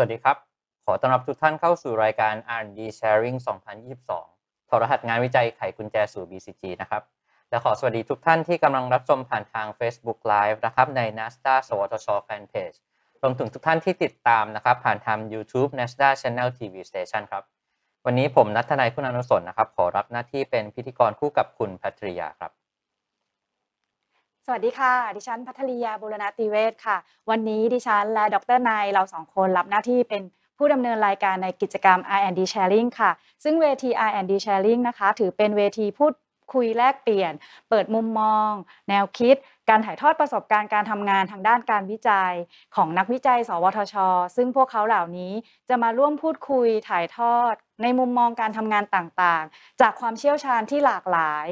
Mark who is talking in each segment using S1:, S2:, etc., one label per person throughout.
S1: สวัสดีครับ ขอต้อนรับทุกท่านเข้าสู่รายการ R&D Sharing 2022 ถอดรหัสงานวิจัยไขกุญแจสู่ BCG นะครับ และขอสวัสดีทุกท่านที่กำลังรับชมผ่านทาง Facebook Live นะครับ ใน NASDA สวทช Fanpage รวมถึงทุกท่านที่ติดตามนะครับ ผ่านทาง YouTube NASDA Channel TV Station ครับ วันนี้ผมนัทนายคุณอนุสนนะครับ ขอรับหน้าที่เป็นพิธีกรคู่กับคุณแพทริยาครับ
S2: สวัสดีค่ะ ดิฉันพัทริยาบุรณติเวศค่ะ วันนี้ดิฉันและดรนายเราสองคนรับหน้าที่เป็นผู้ดำเนินรายการในกิจกรรม R&D Sharing ค่ะ ซึ่งเวที R&D Sharing นะคะ ถือเป็นเวทีพูดคุยแลกเปลี่ยน เปิดมุมมอง แนวคิด การถ่ายทอดประสบการณ์การทำงานทางด้านการวิจัยของนักวิจัย สวทช ซึ่งพวกเขาเหล่านี้จะมาร่วมพูดคุยถ่ายทอด ในมุมมองการทำงานต่างๆ จากความเชี่ยวชาญที่หลากหลาย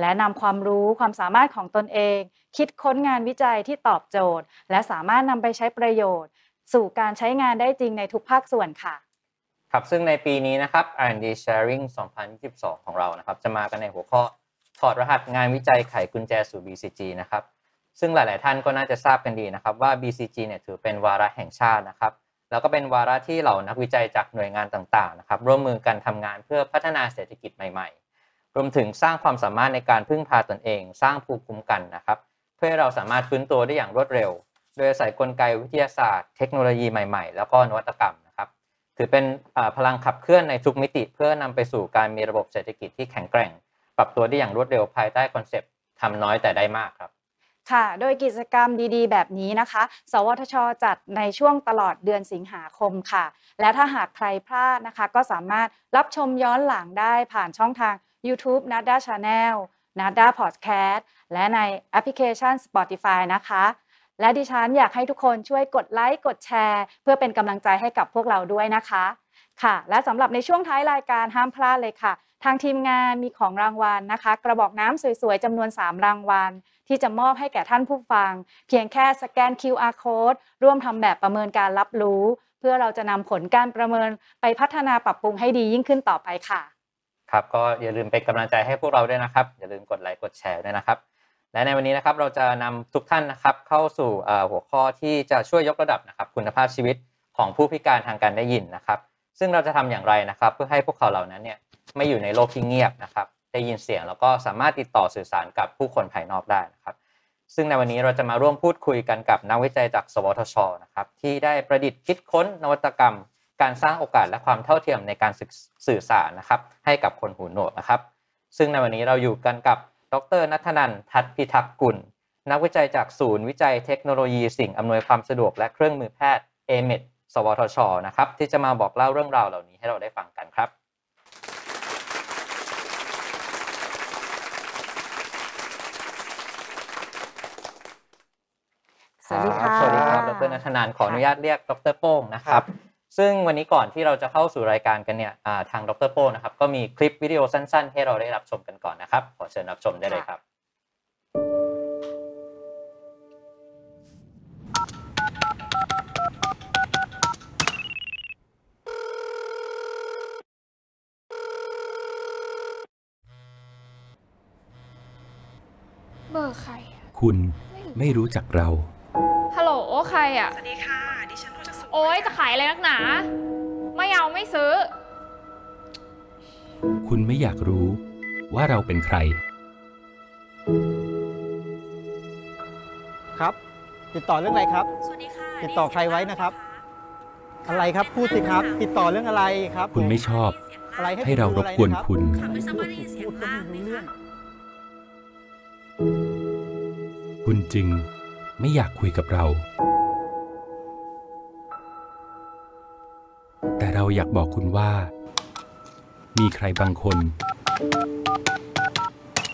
S2: และนำความรู้ความสามารถของตนเอง คิดค้นงานวิจัยที่ตอบโจทย์ และสามารถนำไปใช้ประโยชน์ สู่การใช้งานได้จริงในทุกภาคส่วนค่ะ
S1: ครับซึ่งในปีนี้นะครับ R&D Sharing 2022 ของเรานะครับ จะมากันในหัวข้อถอดรหัสงานวิจัยไขกุญแจสู่ BCG นะครับ ซึ่งหลาย ๆ ท่านก็น่าจะทราบกันดีนะครับว่า BCG เนี่ยถือเป็นวาระแห่งชาตินะครับ แล้วก็เป็นวาระที่เหล่านักวิจัยจากหน่วยงานต่าง ๆ นะครับ ร่วมมือกันทำงานเพื่อพัฒนาเศรษฐกิจใหม่ ๆ รวมถึงสร้างความสามารถในการพึ่งพาตนเอง สร้างภูมิคุ้มกันนะครับ เพื่อให้เราสามารถฟื้นตัวได้อย่างรวดเร็ว โดยอาศัยกลไกวิทยาศาสตร์ เทคโนโลยีใหม่ๆ แล้วก็นวัตกรรมนะครับ ถือเป็นพลังขับเคลื่อนในทุกมิติ เพื่อนำไปสู่การมีระบบเศรษฐกิจที่แข็งแกร่ง ปรับตัวได้อย่างรวดเร็วภายใต้คอนเซปต์ทำน้อยแต่ได้มากครับ
S2: ค่ะ โดยกิจกรรมดีๆ แบบนี้นะคะ สวทช จัดในช่วงตลอดเดือนสิงหาคมค่ะ และถ้าหากใครพลาดนะคะ ก็สามารถรับชมย้อนหลังได้ผ่านช่องทาง YouTube Nada Channel Nada Podcast และในแอปพลิเคชัน Spotify นะคะ และดิฉันอยากให้ทุกคนช่วยกดไลค์กดแชร์ เพื่อเป็นกำลังใจให้กับพวกเราด้วยนะคะ ค่ะ และสำหรับในช่วงท้ายรายการห้ามพลาดเลยค่ะ ทางทีมงานมีของรางวัลนะคะ กระบอกน้ำสวยๆจำนวน 3 รางวัล ที่จะมอบให้แก่ท่านผู้ฟัง เพียงแค่สแกน QR code ร่วมทำแบบประเมินการรับรู้ เพื่อเราจะนำผลการประเมินไปพัฒนาปรับปรุงให้ดียิ่งขึ้นต่อไปค่ะ
S1: ครับก็อย่าลืมเป็นกำลังใจให้พวกเราด้วยนะครับ อย่าลืมกดไลค์กดแชร์ด้วยนะครับ และในวันนี้นะครับเราจะนำทุกท่านนะครับเข้าสู่หัวข้อที่จะช่วยยกระดับนะครับคุณภาพชีวิตของผู้พิการทางการได้ยินนะครับ ซึ่งเราจะทำอย่างไรนะครับ เพื่อให้พวกเขาเหล่านั้นเนี่ยไม่อยู่ในโลกที่เงียบนะครับ ได้ยินเสียงแล้วก็สามารถติดต่อสื่อสารกับผู้คนภายนอกได้นะครับ ซึ่งในวันนี้เราจะมาร่วมพูดคุยกันกับนักวิจัยจาก สวทชนะครับที่ได้ประดิษฐ์คิดค้นนวัตกรรม การสร้างโอกาสและความเท่าเทียมในการสื่อสารนะครับ ให้กับคนหูหนวกนะครับ ซึ่งในวันนี้เราอยู่กันกับดรนัทนันทัศพิทักษ์กุล นักวิจัยจากศูนย์วิจัยเทคโนโลยีสิ่งอำนวยความสะดวกและเครื่องมือแพทย์เอเมดสวทชนะครับ ที่จะมาบอกเล่าเรื่องราวเหล่านี้ให้เราได้ฟังกันครับ
S2: สวัสดีค่ะ
S1: สวัสดีครับดรนัทนันขออนุญาตเรียกดรโป้งนะครับ ซึ่งวันนี้ก่อนที่เราจะเข้าสู่รายการกันเนี่ยทางดรโป้งนะครับ ก็มีคลิปวิดีโอสั้น ๆ ให้เราได้รับชมกันก่อนนะครับ ขอเชิญรับชมได้เลยครับ
S3: เบอร์ใครอะ
S4: คุณไม่รู้จักเรา
S3: ฮัลโหล ใครอะ
S5: สวัสดีค่ะดิฉัน โทรจากศูนย์
S3: โอ๊ยจะขายอะไรนักหนา ไม่เอาไม่ซื้อ
S4: คุณไม่อยากรู้ว่าเราเป็นใคร
S6: ครับ ติดต่อเรื่องอะไรครับ
S5: สวัสดีค่ะ
S6: ติดต่อใครไว้นะครับ อะไรครับพูดสิครับ ติดต่อเรื่องอะไรครับ
S4: คุณไม่ชอบ
S6: อะไรให้
S4: ให้เรารบกวนคุณ
S5: ค่ะไม่ทราบว่าได้ยินเสียง
S6: พูดก็
S5: บ้าง
S6: ไม่
S5: ไหม
S6: รู้เรื่อ
S5: คะ
S6: ง
S4: คุณจึงไม่อยากคุยกับเรา อยากบอกคุณว่า มีใครบางคน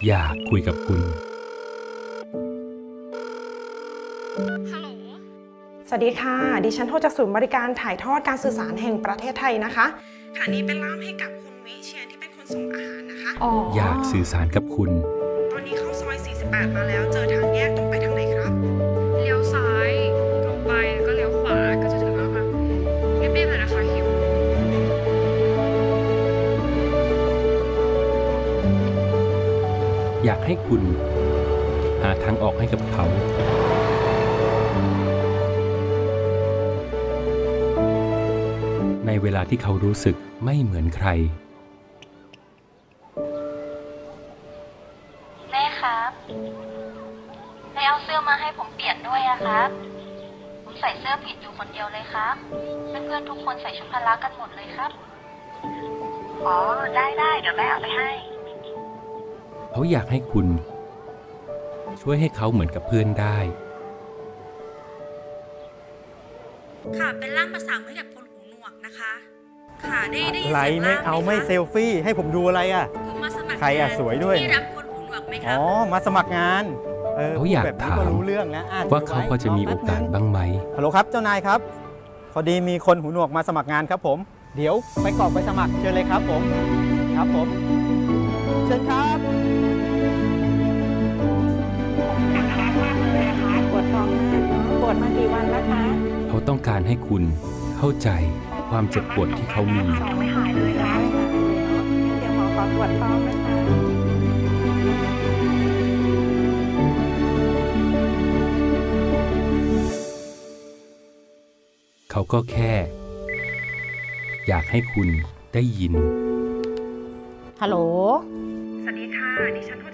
S4: อยากคุยกับคุณ
S3: ฮัลโหล
S5: สวัสดีค่ะ ดิฉันโทรจากศูนย์บริการถ่ายทอดการสื่อสารแห่งประเทศไทยนะคะค่ะนี้เป็นล่ามให้กับคุณวิเชียนที่เป็นคนส่งอาหารนะคะ
S3: อ๋อ
S4: อ
S3: อยา
S4: กสื่อสารกับคุณ
S5: ตอนนี้เข้าซอย 48 มาแล้ว เจอทางแยกตรงไปทาง
S4: ให้คุณ หาทางออกให้กับเขา ในเวลาที่เขารู้สึกไม่เหมือนใคร
S7: อยา
S4: กให้คุณ ช่วยให้เขาเหมือนกับเพื่อนได้
S8: ค่ะ เป็นร่างภาษามือให้กับคนหูหนวกนะคะ ค่ะ ได้ได้ยิน
S6: อะไร
S8: เสียง
S6: ไม่
S8: ล่าม
S6: เอา
S8: ห
S6: ไม่
S8: คะ
S6: เซลฟี่ให้ผมดูอะไรอะ
S8: คือมาสมัคร
S6: ใครอะ
S8: งาน
S6: สวยด้วย
S8: ที่รับคนหูหนวกไหมค
S6: อ๋
S8: รับ
S6: อมาสมัครงานเออ
S4: เขาอยาก
S6: แบบนี้
S4: ถาม
S6: ก็รู้เรื่องแล้วอ่น
S4: ว่า
S6: ดู
S4: เขา
S6: ไว้
S4: พอจะมี
S6: ร
S4: โอ
S6: แป๊บ
S4: กาส
S6: นึง
S4: บ้างไหม
S6: ฮัลโหลครับเจ้านายครับ พอดีมีคนหูหนวกมาสมัครงานครับผม เดี๋ยวไปกรอกไปสมัครเชิญเลยครับผม ครับผม เชิญครับ
S5: วดมากี่วันแล้วคะ
S4: เขาต้องการให้คุณเข้าใจความเจ็บปวดที่เขามี
S5: สองไม่หายเลยนะไม่หายเลยเนาะเดี๋ยวหมอขอตรวจท้องนะคะ
S4: เขาก็แค่ อยากให้คุณได้ยิน
S9: ฮัลโหล
S5: สวัสดีค่ะ ดิฉันโ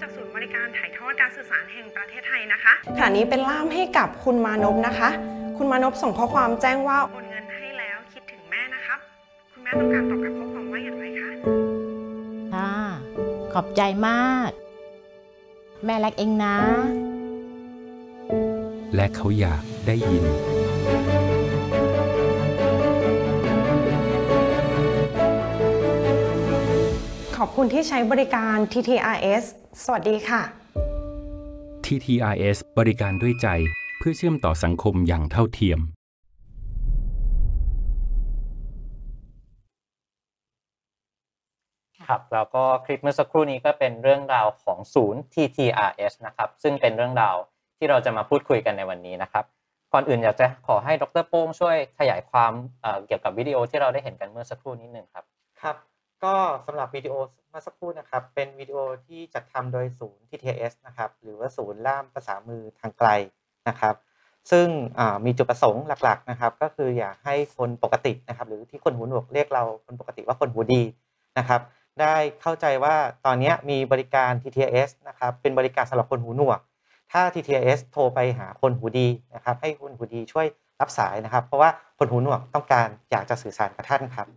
S5: สื่อสารแห่งประเทศไทยนะคะค่ะนี้เป็นล่ามให้กับคุณมานพนะคะ คุณมานพส่งข้อความแจ้งว่าโอนเงินให้แล้วคิดถึงแม่นะครับ คุณแม่ต้องการตอบกับข้อความว่าอย่างไรคะ
S9: ค่ะขอบใจมาก แม่รักเองนะ
S4: และเขาอยากได้ยิน
S5: ขอบคุณที่ใช้บริการ TTRS สวัสดีค่ะ
S4: TTRS บริการด้วยใจเพื่อเชื่อมต่อสังคมอย่างเท่าเทียม
S1: ครับแล้วก็คลิปเมื่อสักครู่นี้ก็เป็นเรื่องราวของศูนย์ TTRS นะครับ ซึ่งเป็นเรื่องราวที่เราจะมาพูดคุยกันในวันนี้นะครับก่อนอื่นอยากจะขอให้ดรโป้งช่วยขยายความเอ่อเกี่ยวกับวิดีโอที่เราได้เห็นกันเมื่อสักครู่นิดหนึ่งครับ
S10: ครับ ก็สำหรับวิดีโอเมื่อสักครู่นะครับ เป็นวิดีโอที่จัดทำโดยศูนย์ TTS นะครับ หรือว่าศูนย์ล่ามภาษามือทางไกลนะครับ ซึ่งมีจุดประสงค์หลักๆนะครับ ก็คืออยากให้คนปกตินะครับ หรือที่คนหูหนวกเรียกเราคนปกติว่าคนหูดีนะครับ ได้เข้าใจว่าตอนนี้มีบริการ TTS นะครับ เป็นบริการสำหรับคนหูหนวก ถ้า TTS โทรไปหาคนหูดีนะครับ ให้คนหูดีช่วยรับสายนะครับ เพราะว่าคนหูหนวกต้องการอยากจะสื่อสารกับท่านครับ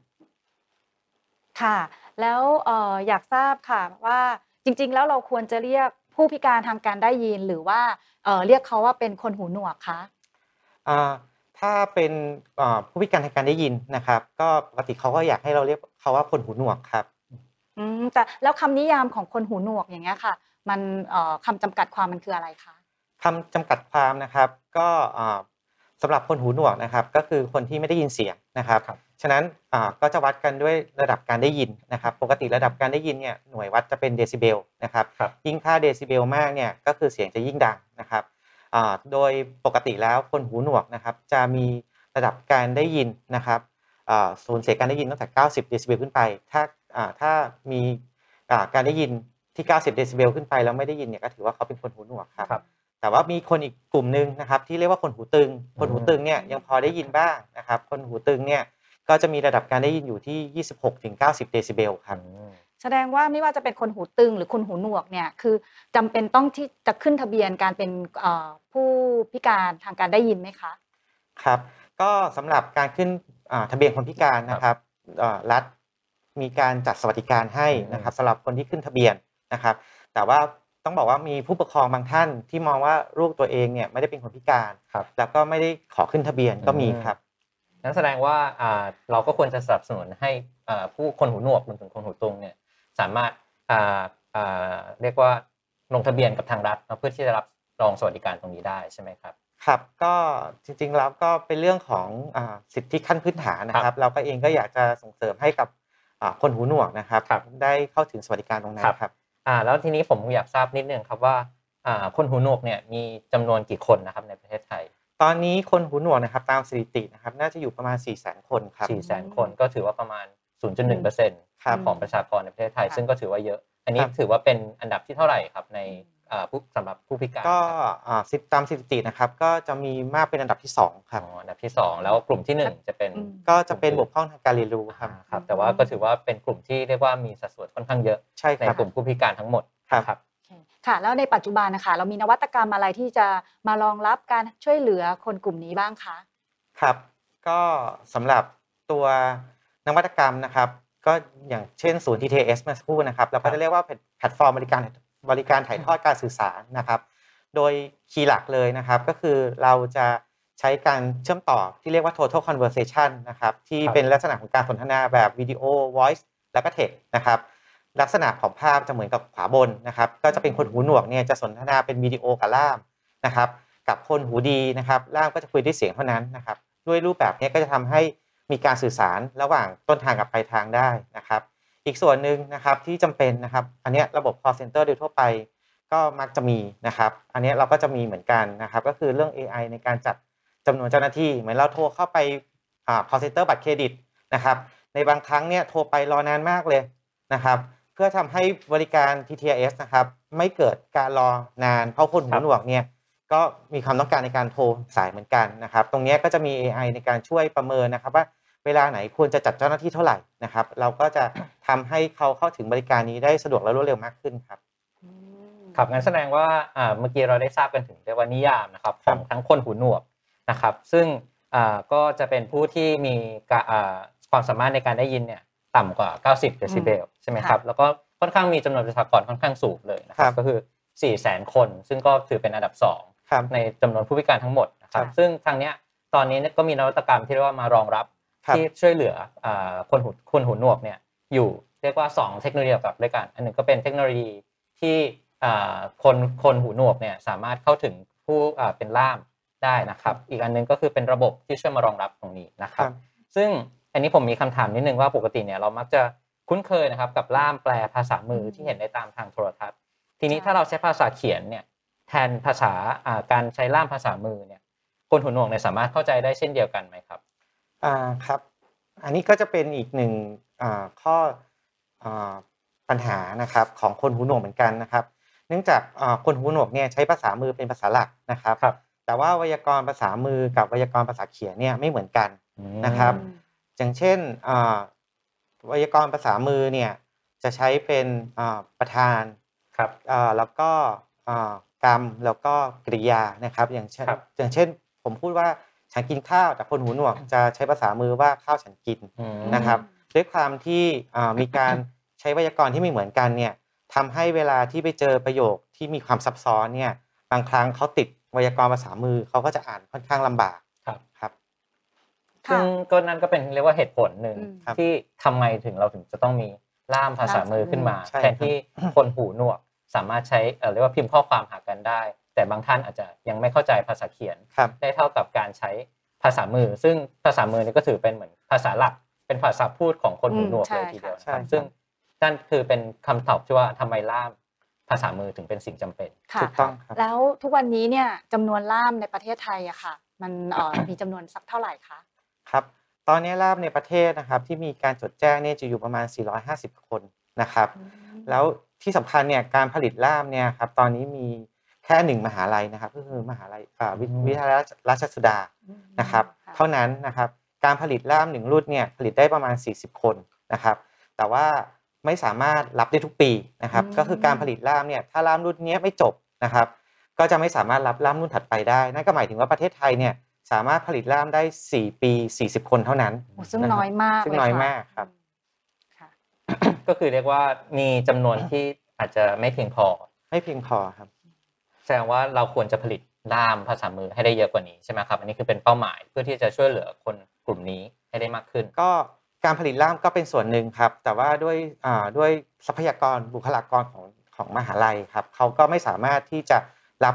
S2: ค่ะ แล้วเอ่ออยากทราบค่ะว่าจริง ๆ แล้วเราควรจะเรียกผู้พิการทางการได้ยินหรือว่าเอ่อเรียกเขาว่าเป็นคนหูหนวกคะ
S10: อ่าถ้าเป็นอ่าผู้พิการทางการได้ยินนะครับ ก็ปกติเขาก็อยากให้เราเรียกเขาว่าคนหูหนวกครับ
S2: อืมแต่แล้วคำนิยามของคนหูหนวกอย่างเงี้ยค่ะ มันเอ่อคำจำกัดความมันคืออะไรคะ
S10: คำจำกัดความนะครับ ก็อ่าสำหรับคนหูหนวกนะครับ ก็คือคนที่ไม่ได้ยินเสียงนะครับ
S1: ครับ
S10: ฉะนั้นอ่าก็จะวัดกันด้วยระดับการได้ยินนะครับ ปกติระดับการได้ยินเนี่ยหน่วยวัดจะเป็นเดซิเบลนะครับ
S1: ครับ
S10: ยิ่งค่าเดซิเบลมากเนี่ยก็คือเสียงจะยิ่งดังนะครับอ่าโดยปกติแล้วคนหูหนวกนะครับจะมีระดับการได้ยินนะครับอ่าสูญเสียการได้ยินตั้งแต่ 90 เดซิเบลขึ้นไป ถ้าอ่าถ้ามีอ่าการได้ยินที่ 90 เดซิเบลขึ้นไปแล้วไม่ได้ยินเนี่ยก็ถือว่าเขาเป็นคนหูหนวกครับ
S1: ครับ
S10: แต่ว่ามีคนอีกกลุ่มหนึ่งนะครับที่เรียกว่าคนหูตึง คนหู
S1: อืม
S10: ตึงเนี่ยยังพอได้ยินบ้างนะครับ คนหูตึงเนี่ย ก็จะมีระดับการได้ยินอยู่ที่ 26ถึง90 เดซิเบลครับ
S2: แสดงว่าไม่ว่าจะเป็นคนหูตึงหรือคนหูหนวกเนี่ยคือจำเป็นต้องที่จะขึ้นทะเบียนการเป็นเอ่อผู้พิการทางการได้ยินไหมคะ
S10: ครับ ก็สำหรับการขึ้นอ่าทะเบียนคนพิการนะครับอ่ารัฐมีการจัดสวัสดิการให้นะครับสำหรับคนที่ขึ้นทะเบียนนะครับ แต่ว่าต้องบอกว่ามีผู้ปกครองบางท่านที่มองว่าลูกตัวเองเนี่ยไม่ได้เป็นคนพิการ
S1: ครับ
S10: แล้วก็ไม่ได้ขอขึ้นทะเบียนก็มีครับ
S1: นั่นแสดงว่าอ่าเราก็ควรจะสนับสนุนให้อ่าผู้คนหูหนวกรวมถึงคนหูตุงเนี่ยสามารถอ่าอ่าเรียกว่าลงทะเบียนกับทางรัฐเพื่อที่จะรับรองสวัสดิการตรงนี้ได้ใช่ไหมครับ
S10: ครับก็จริงๆแล้วก็เป็นเรื่องของอาสิทธิขั้นพื้นฐานนะครับ เราก็เองก็อยากจะส่งเสริมให้กับอ่าคนหูหนวกนะครับ
S1: ครับ
S10: ได้เข้าถึงสวัสดิการตรงนั้นครับ
S1: อ่าแล้วทีนี้ผมอยากทราบนิดนึงครับว่าอ่าคนหูหนวกเนี่ยมีจำนวนกี่คนนะครับในประเทศไทย
S10: ตอนนี้คนหูหนวกนะครับตามสถิตินะครับน่าจะอยู่ประมาณ 4 0 0 0 0 0 คนครับ
S1: 4 0 0 0 0 0คนก็ถือว่าประมาณ 0.1%
S10: ครับ
S1: ของประชากรในประเทศไทย
S2: ค่ะ
S1: ซึ่งก็ถือว่าเยอะ อันนี้
S10: ครับ
S1: ถือว่าเป็นอันดับที่เท่าไหร่ครับในอ่าผู้สำหรับผู้พิการ
S10: ก็
S1: ครับ
S10: อ่าสิบตามสถิตินะครับก็จะมีมากเป็นอันดับที่สองครับ
S1: อ๋ออันดับที่สองแล้วกลุ่มที่หนึ่งจะเป็น
S2: อืม
S10: ก็จะเป็นบกพร่องทางการเรียนรู้ครับ
S1: อ่าครับ แต่ว่าก็ถือว่าเป็นกลุ่มที่เรียกว่ามีสัดส่วนค่อนข้างเยอะ
S10: ใช่
S1: ใน
S10: ครับ
S1: กลุ่มผู้พิการทั้งหมด
S10: ครับ
S1: นะ ครับ
S2: โอเคค่ะ แล้วในปัจจุบันนะคะ เรามีนวัตกรรมอะไรที่จะมารองรับการช่วยเหลือคนกลุ่มนี้บ้างคะ
S10: ครับ ก็สำหรับตัวนวัตกรรมนะครับ ก็อย่างเช่นศูนย์ TTS เมื่อสักครู่นะครับ เราก็จะเรียกว่าเป็นแพลตฟอร์มบริการบริการถ่ายทอดการสื่อสารนะครับ โดย key หลักเลยนะครับ ก็คือเราจะใช้การเชื่อมต่อที่เรียกว่า total conversation นะครับ ที่
S1: ครับ
S10: เป็นลักษณะของการสนทนาแบบวิดีโอ voice แล้วก็ text นะครับ ลักษณะของภาพจะเหมือนกับขวาบนนะครับ ก็จะเป็นคนหูหนวกเนี่ยจะสนทนาเป็นวิดีโอกับล่ามนะครับ กับคนหูดีนะครับล่ามก็จะคุยด้วยเสียงเท่านั้นนะครับ ด้วยรูปแบบนี้ก็จะทำให้มีการสื่อสารระหว่างต้นทางกับปลายทางได้นะครับ อีกส่วนหนึ่งนะครับที่จำเป็นนะครับ อันนี้ระบบ call center โดยทั่วไป ก็มักจะมีนะครับ อันนี้เราก็จะมีเหมือนกันนะครับ ก็คือเรื่อง AI ในการจัดจำนวนเจ้าหน้าที่ เหมือนเราโทรเข้าไปอ่า call center บัตรเครดิตนะครับ ในบางครั้งเนี่ยโทรไปรอนานมากเลยนะครับ เพื่อทำให้บริการ TTS นะครับ ไม่เกิดการรอนาน เพราะคนหู
S1: ครับ
S10: หนวกเนี่ยก็มีความต้องการในการโทรสายเหมือนกันนะครับ ตรงเนี้ยก็จะมี AI ในการช่วยประเมินนะครับ ว่าเวลาไหนควรจะจัดเจ้าหน้าที่เท่าไหร่นะครับ เราก็จะทำให้เขาเข้าถึงบริการนี้ได้สะดวกและรวดเร็วมากขึ้นครับ
S1: ครับงั้นแสดงว่าอ่าเมื่อกี้เราได้ทราบกันถึงเรียกว่านิยามนะครับของทั้งคนหูหนวกนะครับ ซึ่งอ่าก็จะเป็นผู้ที่มีกะอ่าความสามารถในการได้ยินเนี่ย ต่ำกว่า 90เดซิเบลใช่ไหมครับ แล้วก็ค่อนข้างมีจำนวนประชากรค่อนข้างสูงเลยนะค
S10: ครั
S1: รับบก็คือ 4 0 0 0 0 0 คน ซึ่งก็ถือเป็นอันดับ2
S10: ครับ
S1: ในจำนวนผู้พิการทั้งหมดนะครับ
S2: ค่ะ
S1: ซึ่งทางเนี้ยตอนนี้เนี่ยก็มีนวัตกรรมที่เรียกว่ามารองรับ
S10: ครับ
S1: ที่ช่วยเหลืออ่าคนหูคนหูหนวกเนี่ยอยู่เรียกว่า 2 เทคโนโลยีกับด้วยกัน อันหนึ่งก็เป็นเทคโนโลยีที่อ่าคนคนหูหนวกเนี่ยสามารถเข้าถึงผู้อ่าเป็นล่ามได้นะครับ อีกอันหนึงก็คือเป็นระบบที่ช่วยมารองรับตรงนี้นะครับ ซึ่ง อันนี้ผมมีคำถามนิดนึงว่าปกติเนี่ยเรามักจะคุ้นเคยนะครับ กับล่ามแปลภาษามือที่เห็นได้ตามทางโทรทัศน์ ทีนี้
S2: ใช่
S1: ถ้าเราใช้ภาษาเขียนเนี่ยแทนภาษาอ่าการใช้ล่ามภาษามือเนี่ย คนหูหนวกเนี่ยสามารถเข้าใจได้เช่นเดียวกันไหมครับ
S10: อ่าครับ อันนี้ก็จะเป็นอีกหนึ่งอ่าข้ออ่าปัญหานะครับของคนหูหนวกเหมือนกันนะครับ เนื่องจากอ่าคนหูหนวกเนี่ยใช้ภาษามือเป็นภาษาหลักนะครับ
S1: ครับ
S10: แต่ว่าไวยากรณ์ภาษามือกับไวยากรณ์ภาษาเขียนเนี่ยไม่เหมือนกันนะครับ อย่างเช่นอ่าไวยากรณ์ภาษามือเนี่ยจะใช้เป็นอ่าประธาน
S1: ครับ
S10: อ่าแล้วก็อ่ากรรมแล้วก็กริยานะครับ อย่างเช่น
S1: ครับ
S10: อย่างเช่น ผมพูดว่าฉันกินข้าวแต่คนหูหนวกจะใช้ภาษามือว่าข้าวฉันกิน
S1: อืม
S10: นะครับ ด้วยความที่อ่ามีการใช้ไวยากรณ์ที่ไม่เหมือนกันเนี่ยทำให้เวลาที่ไปเจอประโยคที่มีความซับซ้อนเนี่ยบางครั้งเขาติดไวยากรณ์ภาษามือเขาก็จะอ่านค่อนข้างลำบาก
S1: ครับ
S10: ครับ
S1: ซึ่งก็นั่นก็เป็นเรียกว่าเหตุผลหนึ่ง
S2: อืม
S10: ครับ
S1: ที่ทำไมถึงเราถึงจะต้องมีล่ามภาษามือขึ้นมา
S10: ใช่
S1: แทนที่คนหูหนวกสามารถใช้เอ่อเรียกว่าพิมพ์ข้อความหากันได้ แต่บางท่านอาจจะยังไม่เข้าใจภาษาเขียน
S10: ครับ
S1: ได้เท่ากับการใช้ภาษามือ ซึ่งภาษามือนี่ก็ถือเป็นเหมือนภาษาหลัก เป็นภาษาพูดของคนหูหนวก
S2: อืม
S1: เลยทีเดียว
S10: ใช่
S1: นะครับ
S10: ใช่
S1: ซึ่งนั่นคือเป็นคำตอบที่ว่าทำไมล่ามภาษามือถึงเป็นสิ่งจำเป็น
S2: ค่ะ
S10: ถูกต้องครับ
S2: แล้วทุกวันนี้เนี่ยจำนวนล่ามในประเทศไทยอะค่ะ มันเอ่อมีจำนวนสักเท่าไหร่คะ
S10: ครับ ตอนนี้ล่ามในประเทศนะครับที่มีการจดแจ้งเนี่ยจะอยู่ประมาณ 450 คนนะครับ แล้วที่สำคัญเนี่ยการผลิตล่ามเนี่ยครับตอนนี้มีแค่หนึ่งมหาลัยนะครับ ก็คือมหาลัยอ่าวิ
S1: อืม
S10: วิทยาลัยราชสุดานะครับ
S2: ค่ะ
S10: เท่านั้นนะครับการผลิตล่ามหนึ่งรุ่นเนี่ยผลิตได้ประมาณ 40 คนนะครับ แต่ว่าไม่สามารถรับได้ทุกปีนะครับ
S2: อืม
S10: ก็คือการผลิตล่ามเนี่ยถ้าล่ามรุ่นเนี้ยไม่จบนะครับ ก็จะไม่สามารถรับล่ามรุ่นถัดไปได้ นั่นก็หมายถึงว่าประเทศไทยเนี่ย สามารถผลิตล่ามได้ 4 ปี 40 คนเท่านั้น
S2: โอ้ซึ่งะ
S10: ครับ
S2: น้อยมาก
S10: ซึ่ง
S2: เลย
S10: น้อย
S2: ค่ะ
S10: มากครับ
S2: ค่ะ
S1: ก็คือเรียกว่ามีจำนวนที่อาจจะไม่เพียงพอ
S10: ไม่เพียงพอครับ
S1: แสดงว่าเราควรจะผลิตล่ามภาษามือให้ได้เยอะกว่านี้ใช่ไหมครับ อันนี้คือเป็นเป้าหมายเพื่อที่จะช่วยเหลือคนกลุ่มนี้ให้ได้มากขึ้น
S10: ก็การผลิตล่ามก็เป็นส่วนหนึ่งครับ แต่ว่าด้วยอ่าด้วยทรัพยากรบุคลากรของของมหาลัยครับเขาก็ไม่สามารถที่จะรับ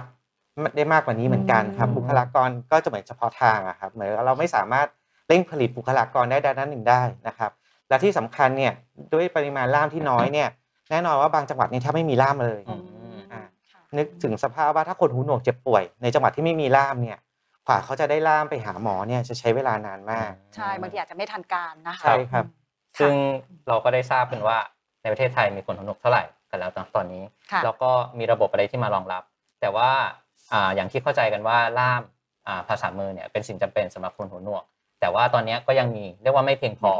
S10: ได้มากกว่านี้เหมือนกันครับ
S2: อืม
S10: บุคลากรก็จะเหมือนเฉพาะทางอะครับเหมือนเราไม่สามารถเร่งผลิตบุคลากรได้ด้านนั้นหนึ่งได้นะครับและที่สำคัญเนี่ยด้วยปริมาณล่ามที่น้อยเนี่ยแน่นอนว่าบางจังหวัดเนี่ยแทบไม่มีล่ามเลย
S1: อืม
S10: อ่า
S2: ค่ะ
S10: นึกถึงสภาพว่าถ้าคนหูหนวกเจ็บป่วย ในจังหวัดที่ไม่มีล่ามเนี่ยกว่าเขาจะได้ล่ามไปหาหมอเนี่ยจะใช้เวลานานมาก
S2: ใช่บางทีอาจจะไม่ทันการนะคะ
S10: ใช่ครับ
S1: ซึ่งเราก็ได้ทราบกันว่าในประเทศไทยมีคนหูหนวกเท่าไหร่กันแล้วตอนนี้
S2: ค่ะ
S1: แล้วก็มีระบบอะไรที่มารองรับ แต่ว่า อ่าอย่างที่เข้าใจกันว่าล่ามอ่าภาษามือเนี่ยเป็นสิ่งจำเป็นสำหรับคนหูหนวก แต่ว่าตอนนี้ก็ยังมีเรียกว่าไม่เพียงพอ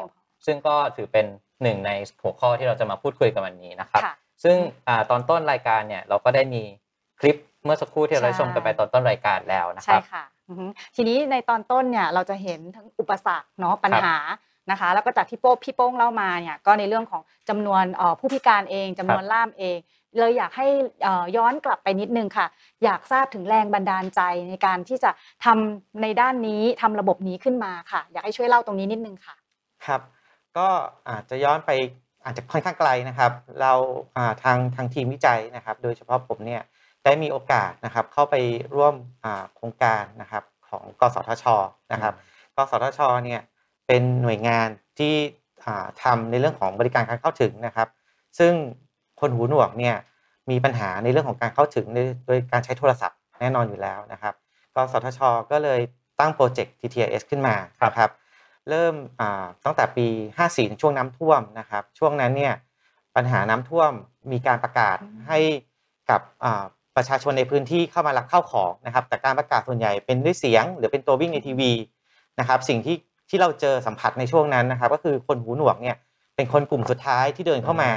S1: ซึ่งก็ถือเป็นหนึ่งในหัวข้อที่เราจะมาพูดคุยกันวันนี้นะครับ
S2: ค่ะ
S1: ซึ่งอ่าตอนต้นรายการเนี่ยเราก็ได้มีคลิปเมื่อสักครู่ที่เราได้
S2: ใช่
S1: ชมกันไปตอนต้นรายการแล้วนะค
S2: ใช่
S1: รับ
S2: ค่ะอือฮึทีนี้ในตอนต้นเนี่ยเราจะเห็นทั้งอุปสรรคเนาะปัญหา นะคะ แล้วก็จากที่โป้พี่โป้งเล่ามาเนี่ยก็ในเรื่องของจำนวนเอ่อผู้พิการเองจำนวนล่ามเองเลยอยากให้เอ่อย้อนกลับไปนิดนึงค่ะ อยากทราบถึงแรงบันดาลใจในการที่จะทำในด้านนี้ทำระบบนี้ขึ้นมาค่ะ อยากให้ช่วยเล่าตรงนี้นิดนึงค่ะ
S10: ครับ ก็อาจจะย้อนไปอาจจะค่อนข้างไกลนะครับ เราอ่าทางทางทีมวิจัยนะครับ โดยเฉพาะผมเนี่ยได้มีโอกาสนะครับเข้าไปร่วมอ่าโครงการนะครับของกสทชนะครับ กสทชเนี่ย เป็นหน่วยงานที่อ่าทำในเรื่องของบริการการเข้าถึงนะครับ ซึ่งคนหูหนวกเนี่ยมีปัญหาในเรื่องของการเข้าถึงในโดยการใช้โทรศัพท์แน่นอนอยู่แล้วนะครับกสทช ก็เลยตั้งโปรเจกต์ TTS ขึ้นมานะครับเริ่มอ่าตั้งแต่ปี 54ช่วงน้ำท่วมนะครับ ช่วงนั้นเนี่ยปัญหาน้ำท่วมมีการประกาศให้กับอ่าประชาชนในพื้นที่เข้ามารับเข้าของนะครับ แต่การประกาศส่วนใหญ่เป็นด้วยเสียง หรือเป็นตัววิ่งในทีวีนะครับ สิ่งที่ ที่เราเจอสัมผัสในช่วงนั้นนะครับ ก็คือคนหูหนวกเนี่ยเป็นคนกลุ่มสุดท้ายที่เดินเข้ามา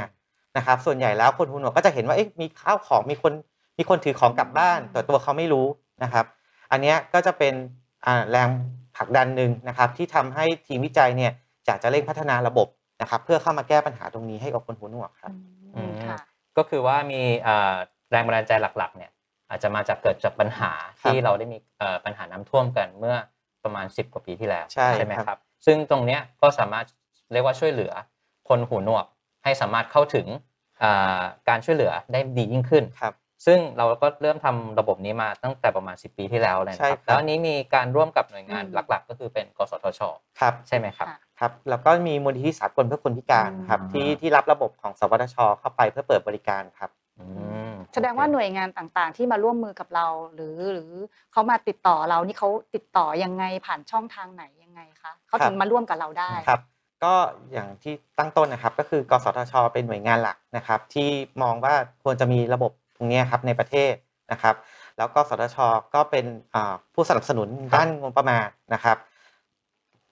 S10: นะครับ ส่วนใหญ่แล้วคนหูหนวกก็จะเห็นว่าเอ๊ะมีข้าวของมีคนมีคนถือของกลับบ้านแต่ตัวเขาไม่รู้นะครับ อันเนี้ยก็จะเป็นอ่าแรงผลักดันหนึ่งนะครับ ที่ทำให้ทีมวิจัยเนี่ยอยากจะเร่งพัฒนาระบบนะครับ เพื่อเข้ามาแก้ปัญหาตรงนี้ให้กับคนหูหนวกครับ
S1: อืมก็คือว่ามีอ่าแรงบันดาลใจหลักๆเนี่ยอาจจะมาจากเกิดจากปัญหา
S10: ครับ
S1: ที่เราได้มีเอ่อปัญหาน้ำท่วมกันเมื่อ ประมาณ 10 กว่าปีที่แล้ว
S10: ใช่
S1: ไหม
S10: ครับ
S1: ครับ ซึ่งตรงเนี้ยก็สามารถเรียกว่าช่วยเหลือคนหูหนวกให้สามารถเข้าถึงอ่าการช่วยเหลือได้ดียิ่งขึ้น
S10: ครับ
S1: ซึ่งเราก็เริ่มทำระบบนี้มาตั้งแต่ประมาณ 10 ปีที่แล้วเลยนะ
S10: ใช่
S1: ค
S10: ครั
S1: รับบแล้วอันนี้มีการร่วมกับหน่วยงาน
S2: อืม
S1: หลัก ๆ ก็คือเป็นกสทช
S10: ครับ
S1: ใช่ไหมครับ
S10: ครับแล้วก็มีมูลนิธิสากลเพื่อคนพิการครับ
S1: อืม
S10: ที่ที่รับระบบของสวทช เข้าไปเพื่อเปิดบริการครับ
S1: อืม
S2: แสดงว่าหน่วยงานต่างๆ ที่มาร่วมมือกับเรา หรือหรือเขามาติดต่อเรานี่เขาติดต่อยังไงผ่านช่องทางไหนยังไงคะเขาถึงมาร่วมกับเราได้
S10: ครับ ก็อย่างที่ตั้งต้นนะครับ ก็คือกสทช เป็นหน่วยงานหลักนะครับ ที่มองว่าควรจะมีระบบตรงเนี้ยครับในประเทศนะครับ แล้วก็สทช ก็เป็นอ่าผู้สนับสนุนด้านงบประมาณนะครับ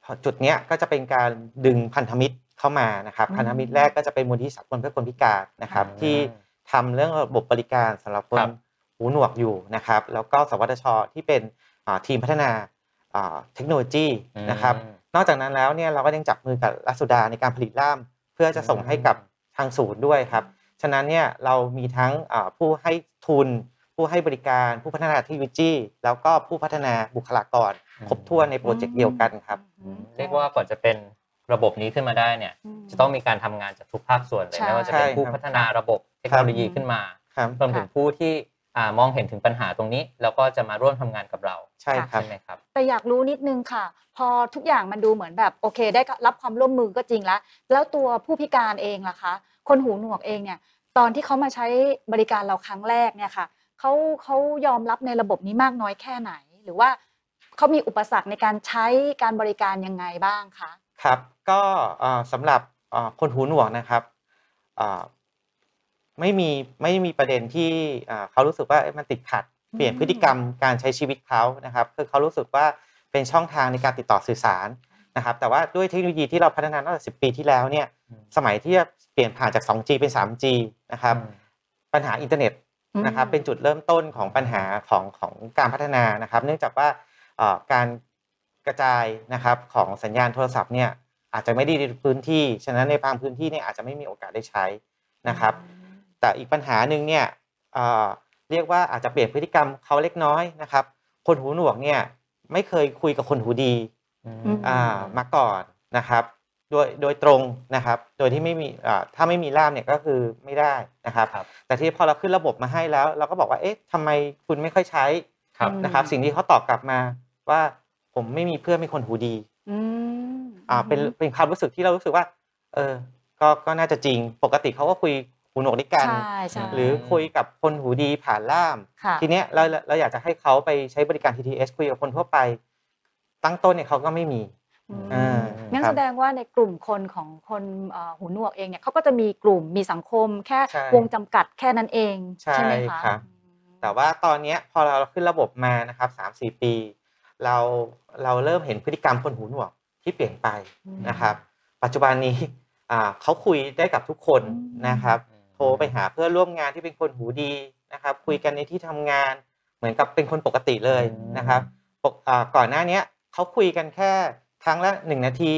S10: พอจุดเนี้ยก็จะเป็นการดึงพันธมิตรเข้ามานะครับ
S2: อืม
S10: พันธมิตรแรกก็จะเป็นมูลที่สากลเพื่อคนพิการนะครับ
S1: อืม
S10: ที่ ทำเรื่องระบบบริการสำหรับคน
S1: ครับ
S10: หูหนวกอยู่นะครับ แล้วก็สวทช ที่เป็นอ่าทีมพัฒนาอ่าเทคโนโลยีนะครับ
S1: อืม
S10: นอกจากนั้นแล้วเนี่ยเราก็ยังจับมือกับรัสุดาในการผลิตล่าม เพื่อจะส่งให้กับทางศูนย์ด้วยครับ ฉะนั้นเนี่ยเรามีทั้งอ่าผู้ให้ทุน ผู้ให้บริการผู้พัฒนาเทคโนโลยี แล้วก็ผู้พัฒนาบุคลากร ครบถ้วนในโปรเจกต์เดียวกันครับ
S1: เรียกว่าก่อนจะเป็นระบบนี้ขึ้นมาได้เนี่ย
S2: อืม
S1: จะต้องมีการทำงานจากทุกภาคส่วนเลย
S2: ใช่
S1: ไม่ว่าจะเป็น
S10: ใช่
S1: ผู้
S10: ครับ
S1: พัฒนาระบบ เทคโนโลยีขึ้นมา
S10: ครับ
S1: รวมถึงผู้ที่อ่ามองเห็นถึงปัญหาตรงนี้ แล้วก็จะมาร่วมทำงานกับเรา
S10: ใช่ครับ
S1: ใช่ไหมครับ
S2: แต่อยากรู้นิดนึงค่ะ พอทุกอย่างมันดูเหมือนแบบโอเค ได้รับความร่วมมือก็จริงแล้ว แล้วตัวผู้พิการเองล่ะคะ คนหูหนวกเองเนี่ย ตอนที่เขามาใช้บริการเราครั้งแรกเนี่ยค่ะเขาเขายอมรับในระบบนี้มากน้อยแค่ไหน หรือว่าเขามีอุปสรรคในการใช้การบริการยังไงบ้างคะ
S10: ครับ ก็เอ่อสำหรับเอ่อคนหูหนวกนะครับเอ่อ ไม่มีไม่มีประเด็นที่เอ่อเขารู้สึกว่าเอ๊ะมันติดขัดเปลี่ยนพฤติกรรมการใช้ชีวิตเขานะครับคือเขารู้สึกว่าเป็นช่องทางในการติดต่อสื่อสารนะครับ แต่ว่าด้วยเทคโนโลยีที่เราพัฒนาตั้งแต่10 ปีที่แล้วเนี่ย
S1: อืม
S10: สมัยที่จะเปลี่ยนผ่านจาก 2G เป็น 3G นะครับปัญหาอินเทอร์เน็ตนะครับเป็นจุดเริ่มต้นของปัญหาของของการพัฒนานะครับ เนื่องจากว่าเอ่อการกระจายนะครับของสัญญาณโทรศัพท์เนี่ยอาจจะไม่ดีในทุกพื้นที่ ฉะนั้นในบางพื้นที่เนี่ยอาจจะไม่มีโอกาสได้ใช้นะครับ แต่อีกปัญหาหนึ่งเนี่ยเอ่อเรียกว่าอาจจะเปลี่ยนพฤติกรรมเขาเล็กน้อยนะครับ คนหูหนวกเนี่ยไม่เคยคุยกับคนหูดี
S1: อืม
S10: อ่ามาก่อนนะครับ โดยโดยตรงนะครับ โดยที่ไม่มีอ่าถ้าไม่มีล่ามเนี่ยก็คือไม่ได้นะครับ
S1: ครับ
S10: แต่ที่พอเราขึ้นระบบมาให้แล้ว เราก็บอกว่าเอ๊ะทำไมคุณไม่ค่อยใช้
S1: ครับ
S10: นะครับ สิ่งที่เขาตอบกลับมาว่าผมไม่มีเพื่อนเป็นคนหูดี
S2: อืม
S10: อ่าเป็นเป็นความรู้สึกที่เรารู้สึกว่า เออ ก็ก็น่าจะจริง ปกติเขาก็คุย หูหนวกด้วยกัน
S2: ใช่ใช่
S10: หรือคุยกับคนหูดีผ่านล่าม
S2: ค่ะ
S10: ทีเนี้ยเราเราอยากจะให้เขาไปใช้บริการ TTS คุยกับคนทั่วไป ตั้งต้นเนี่ยเขาก็ไม่มี
S2: อืม
S10: อ่า
S2: งั้น
S10: ครั
S2: แส
S10: บ
S2: ดงว่าในกลุ่มคนของคนเอ่อหูหนวกเองเนี่ยเขาก็จะมีกลุ่มมีสังคม แค่
S10: ใช่
S2: วงจำกัดแค่นั้นเอง
S10: ใช่
S2: ใช่ไหมคะ
S10: ครับ แต่ว่าตอนเนี้ยพอเราขึ้นระบบมานะครับสามสี่ปี เราเราเริ่มเห็นพฤติกรรมคนหูหนวกที่เปลี่ยนไปนะครับ ปัจจุบันนี้อ่าเขาคุยได้กับทุกคนนะครับโทรไปหาเพื่อนร่วมงานที่เป็นคนหูดีนะครับ คุยกันในที่ทำงานเหมือนกับเป็นคนปกติเลยนะครับปกอ่าก่อนหน้าเนี้ยเขาคุยกันแค่ครั้งละหนึ่งนาที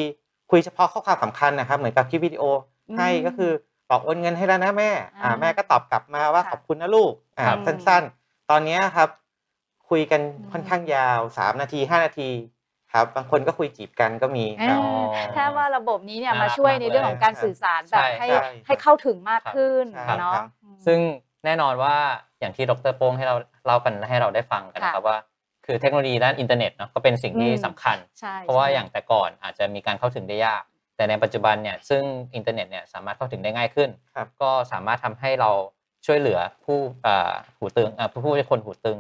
S10: คุยเฉพาะข้อความสำคัญนะครับ เหมือนกับคลิปวิดีโอให้
S2: อืม
S10: ก็คือบอกโอนเงินให้แล้วนะแม่อ่า
S2: อ่า
S10: แม่ก็ตอบกลับมาว่า
S2: ค่ะ
S10: ขอบคุณนะลูกอ่า
S2: ครับ
S10: สั้นๆ ตอนเนี้ยครับ คุยกันค่อนข้างยาวสามนาทีห้านาที ครับ บางคนก็คุยจีบกันก็มีครับ
S2: เออแค่ว่าระบบนี้เนี่ย
S1: น่า
S2: มา
S1: รัก
S2: ช่วย
S1: มาก
S2: ในเรื่อง
S1: เลย
S2: ของการสื่อสารแบบ
S1: ใช่
S2: ให้
S10: ใช่
S2: ให้เข้าถึงมากขึ้น
S10: ใช่
S2: เนาะ
S10: ครับ
S1: ซึ่งแน่นอนว่าอย่างที่ดรโป้งให้เราเล่ากันให้เราได้ฟังกันนะครับว่า คือเทคโนโลยีด้านอินเทอร์เน็ตเนาะก็เป็นสิ่งที่
S2: อืม
S1: สำคัญ
S2: ใช่
S1: เพราะว่า
S2: ใช่
S1: อย่างแต่ก่อนอาจจะมีการเข้าถึงได้ยาก แต่ในปัจจุบันเนี่ยซึ่งอินเทอร์เน็ตเนี่ยสามารถเข้าถึงได้ง่ายขึ้น
S10: ครับ
S1: ก็สามารถทำให้เราช่วยเหลือผู้อ่าหูตึงอ่าผู้ผู้ที่คนหูตึง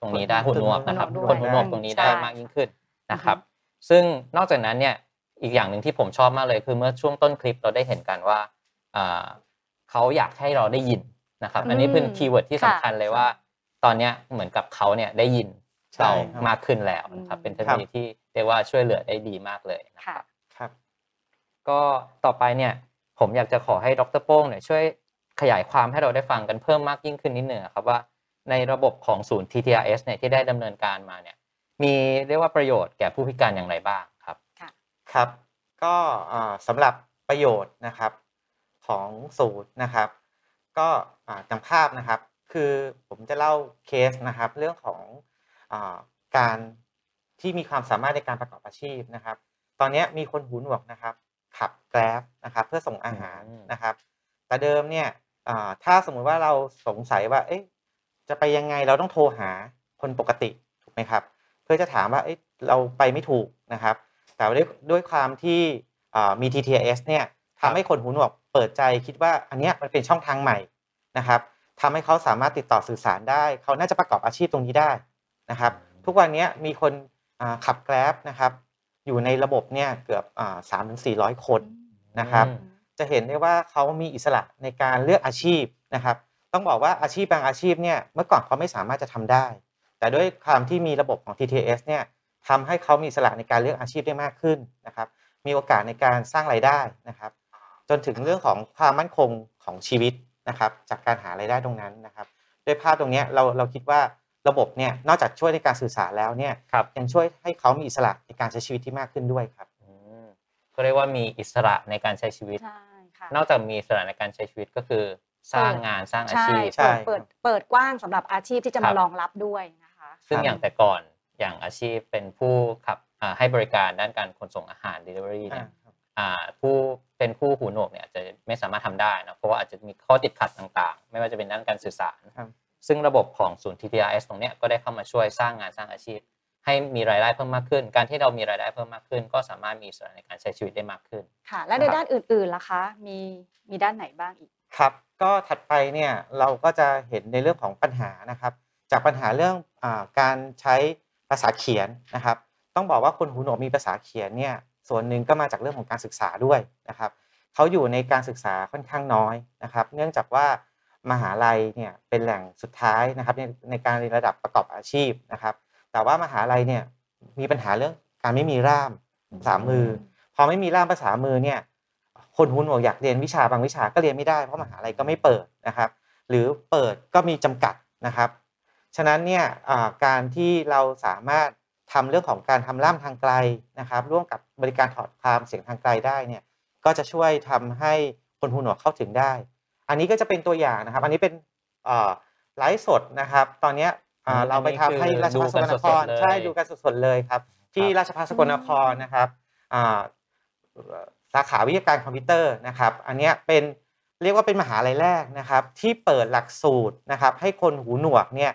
S1: ตรงนี้ได้
S10: ค
S1: หู
S10: นหู
S1: หนวกนะครับ
S2: ด้วย
S1: คนหูหนวกตรงนี้ได้
S2: ใช่
S1: มากยิ่งขึ้น นะครับ ซึ่งนอกจากนั้นเนี่ยอีกอย่างหนึ่งที่ผมชอบมากเลยคือเมื่อช่วงต้นคลิปเราได้เห็นกันว่าอ่าเขาอยากให้เราได้ยินนะครับ อันนี้เป็น
S2: อืม
S1: คีย์เวิร์ดที่สำคัญ
S2: ค่ะ
S1: เลยว่า ตอนเนี้ยเหมือนกับเขาเนี่ยได้ยิน
S10: ใช่
S1: เรา
S10: ครับ
S1: มากขึ้นแล้วนะครับ
S2: อืม
S1: เป็นเทคโนโลยีที่เรียกว่าช่วยเหลือได้ดีมากเลยนะ
S2: ค่ะ
S10: ครับ
S1: ก็ต่อไปเนี่ยผมอยากจะขอให้ดรโป้งเนี่ยช่วยขยายความให้เราได้ฟังกันเพิ่มมากยิ่งขึ้นนิดหนึ่งอะครับว่าในระบบของศูนย์ TTRS เนี่ยที่ได้ดำเนินการมาเนี่ย มีเรียกว่าประโยชน์แก่ผู้พิการอย่างไรบ้างครับ
S10: ครับ ก็อ่าสำหรับประโยชน์นะครับของศูนย์นะครับ ก็อ่าจำภาพนะครับ คือผมจะเล่าเคสนะครับ เรื่องของอาการที่มีความสามารถในการประกอบอาชีพนะครับ ตอนเนี้ยมีคนหูหนวกนะครับ ขับแกร็บนะครับเพื่อส่งอาหาร
S1: อืม
S10: นะครับ แต่เดิมเนี่ยอ่าถ้าสมมุติว่าเราสงสัยว่า เอ๊ะจะไปยังไงเราต้องโทรหาคนปกติถูกไหมครับ เพื่อจะถามว่าเเราไปไม่ถูกนะครับ แต่ด้วยด้วยความที่มี TTS เนี่ยทำให้คนหูหนวกเปิดใจคิดว่าอันเนี้ยมันเป็นช่องทางใหม่นะครับทำให้เขาสามารถติดต่อสื่อสารได้ เขาน่าจะประกอบอาชีพตรงนี้ได้นะครับ ทุกวันนี้มีคนขับแกร็บนะครับ อยู่ในระบบเนี่ยเกือบสามถึงสี่ร้อยคนนะครับ จะเห็นได้ว่าเขามีอิสระในการเลือกอาชีพนะครับ ต้องบอกว่าอาชีพบางอาชีพเนี่ยเมื่อก่อนเขาไม่สามารถจะทำได้ แต่ด้วยความที่มีระบบของ TTS เนี่ยทำให้เขามีอิสระในการเลือกอาชีพได้มากขึ้นนะครับ มีโอกาสในการสร้างรายได้นะครับ จนถึงเรื่องของความมั่นคงของชีวิตนะครับ จากการหารายได้ตรงนั้นนะครับด้วยภาพตรงเนี้ยเราเราคิดว่าระบบเนี่ยนอกจากช่วยในการสื่อสารแล้วเนี่ย
S1: ครับ
S10: ยังช่วยให้เขามีอิสระในการใช้ชีวิตที่มากขึ้นด้วยครับ
S1: อืมก็เรียกว่ามีอิสระในการใช้ชีวิต
S2: ใช่ค่ะ
S1: นอกจากมีอิสระในการใช้ชีวิตก็คือสร้างงานสร้างอา
S2: ใช่
S1: ชีพ
S10: ใช่
S2: เปิดเปิดเปิดกว้างสำหรับอาชีพที่จะ
S1: ครั
S2: มา
S1: บ
S2: รองรับด้วยนะคะ
S1: ซึ่ง
S10: ครับ
S1: อย่างแต่ก่อนอย่างอาชีพเป็นผู้ขับอ่าให้บริการด้านการขนส่งอาหาร Delivery เนี่ย
S10: อ่าครับ
S1: อ่าผู้เป็นผู้หูหนวกเนี่ยอาจจะไม่สามารถทำได้นะเพราะว่าอาจจะมีข้อติดขัดต่างๆ ไม่ว่าจะเป็นด้านการสื่อสาร
S10: ครับ
S1: ซึ่งระบบของศูนย์ TTRS ตรงเนี้ยก็ได้เข้ามาช่วยสร้างงานสร้างอาชีพ ให้มีรายได้เพิ่มมากขึ้น การที่เรามีรายได้เพิ่มมากขึ้น ก็สามารถมีอิสระในการใช้ชีวิตได้มากขึ้น
S2: ค่ะ และใน
S10: นะครับ
S2: ด้านอื่นๆล่ะคะมีมีด้านไหนบ้างอีก
S10: ครับ ก็ถัดไปเนี่ยเราก็จะเห็นในเรื่องของปัญหานะครับ จากปัญหาเรื่องอา การใช้ภาษาเขียนนะครับ ต้องบอกว่าคนหูหนวกมีภาษาเขียนเนี่ยส่วนหนึ่งก็มาจากเรื่องของการศึกษาด้วยนะครับเขาอยู่ในการศึกษาค่อนข้างน้อยนะครับ เนื่องจากว่ามหาลัยเนี่ยเป็นแหล่งสุดท้ายนะครับในในการเรียนระดับประกอบอาชีพนะครับ แต่ว่ามหาลัยเนี่ยมีปัญหาเรื่องการไม่มีร่ามภาษามือ พอไม่มีร่ามภาษามือเนี่ยคนหูหนวกอยากเรียนวิชาบางวิชาก็เรียนไม่ได้เพราะมหาลัยก็ไม่เปิดนะครับ หรือเปิดก็มีจำกัดนะครับ ฉะนั้นเนี่ยอ่าการที่เราสามารถทำเรื่องของการทำล่ามทางไกลนะครับ ร่วมกับบริการถอดความเสียงทางไกลได้เนี่ยก็จะช่วยทำให้คนหูหนวกเข้าถึงได้ อันนี้ก็จะเป็นตัวอย่างนะครับ อันนี้เป็นอ่าไลฟ์สดนะครับ ตอนเนี้ยอ่า
S1: อืม
S10: เราไปทำให้ราชภัฏสกลนคร
S1: ดูกันสดๆเลย
S10: ใช่ดูกันสดๆเลยครับ ที่ราชภัฏสกลนครนะครับอ่าสาขาวิทยาการคอมพิวเตอร์นะครับ อันเนี้ยเป็นเรียกว่าเป็นมหาลัยแรกนะครับ ที่เปิดหลักสูตรนะครับ ให้คนหูหนวกเนี่ย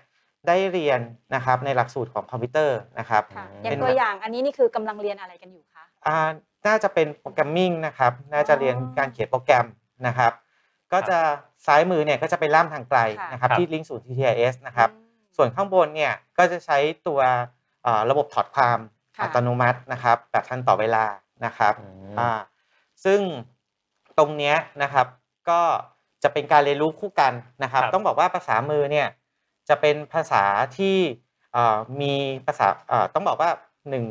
S10: ได้เรียนนะครับในหลักสูตรของคอมพิวเตอร์นะครับ
S2: ค่ะ
S1: อืม
S2: อย่างตัวอย่างอันนี้นี่คือกำลังเรียนอะไรกันอยู่คะ
S10: อ่าน่าจะเป็นโปรแกรมมิ่งนะครับน่าจะเรียนการเขียนโปรแกรมนะครับ ก็จะซ้ายมือเนี่ยก็จะเป็นล่ามทางไกลนะครับ
S1: ครับ
S10: ที่ลิงก์ศูนย์ TTIS นะครับส่วนข้างบนเนี่ยก็จะใช้ตัวเอ่อระบบถอดความ
S2: ค่ะ
S10: อัตโนมัตินะครับแบบทันต่อเวลานะครับ
S1: อืม
S10: อ่าซึ่งตรงเนี้ยนะครับก็จะเป็นการเรียนรู้คู่กันนะครับ
S1: ครับ
S10: ต้องบอกว่าภาษามือเนี่ย จะเป็นภาษาที่เอ่อมีภาษาเอ่อต้องบอกว่าหนึ่ง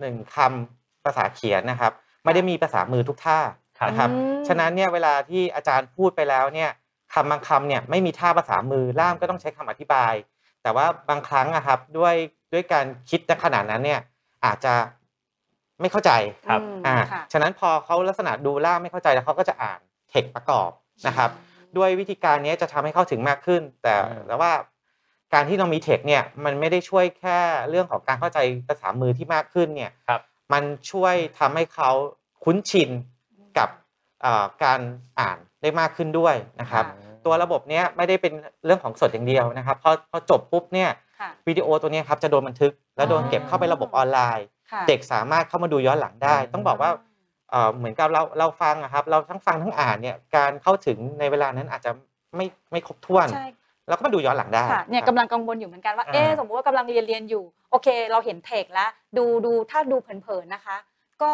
S10: หนึ่งคำภาษาเขียนนะครับ ไม่ได้มีภาษามือทุกท่า
S1: ครับ
S10: นะครับ
S2: อืม
S10: ฉะนั้นเนี่ยเวลาที่อาจารย์พูดไปแล้วเนี่ยคำบางคำเนี่ยไม่มีท่าภาษามือล่ามก็ต้องใช้คำอธิบาย แต่ว่าบางครั้งอะครับด้วยด้วยการคิดในขนาดนั้นเนี่ยอาจจะไม่เข้าใจ
S1: ครับ
S2: อืม
S10: อ่า
S2: ค่ะ
S10: ฉะนั้นพอเขาลักษณะดูล่ามไม่เข้าใจแล้วเขาก็จะอ่านเทคประกอบนะครับ ด้วยวิธีการนี้จะทำให้เข้าถึงมากขึ้น แต่
S1: อืม
S10: แต่ว่า การที่เรามีเทคเนี่ยมันไม่ได้ช่วยแค่เรื่องของการเข้าใจภาษามือที่มากขึ้นเนี่ย
S1: ครับ
S10: มันช่วยทำให้เขาคุ้นชินกับเอ่อการอ่านได้มากขึ้นด้วยนะครับ
S2: ค่ะ
S10: ตัวระบบเนี้ยไม่ได้เป็นเรื่องของสดอย่างเดียวนะครับพอพอจบปุ๊บเนี่ย
S2: ค่ะ
S10: วิดีโอตัวเนี้ยครับจะโดนบันทึก แล้วโดนเก็บเข้าไประบบออนไลน์
S2: ค่ะ
S10: เด็กสามารถเข้ามาดูย้อนหลังได้
S1: อืม
S10: ต้องบอกว่าเอ่อเหมือนกับเราเราฟังอะครับ เราทั้งฟังทั้งอ่านเนี่ยการเข้าถึงในเวลานั้นอาจจะไม่ไม่ครบถ้วน
S2: ใช่
S10: เราก็มาดูย้อนหลังได้
S2: ค่ะเนี่ย
S10: ครับ
S2: กำลังกังวลอยู่เหมือนกันว่า
S10: อ่า
S2: เอ๊ะสมมุติว่ากำลังเรียนเรียนอยู่ โอเค เราเห็นเทคแล้วดูดูถ้าดูเผินๆนะคะ ก็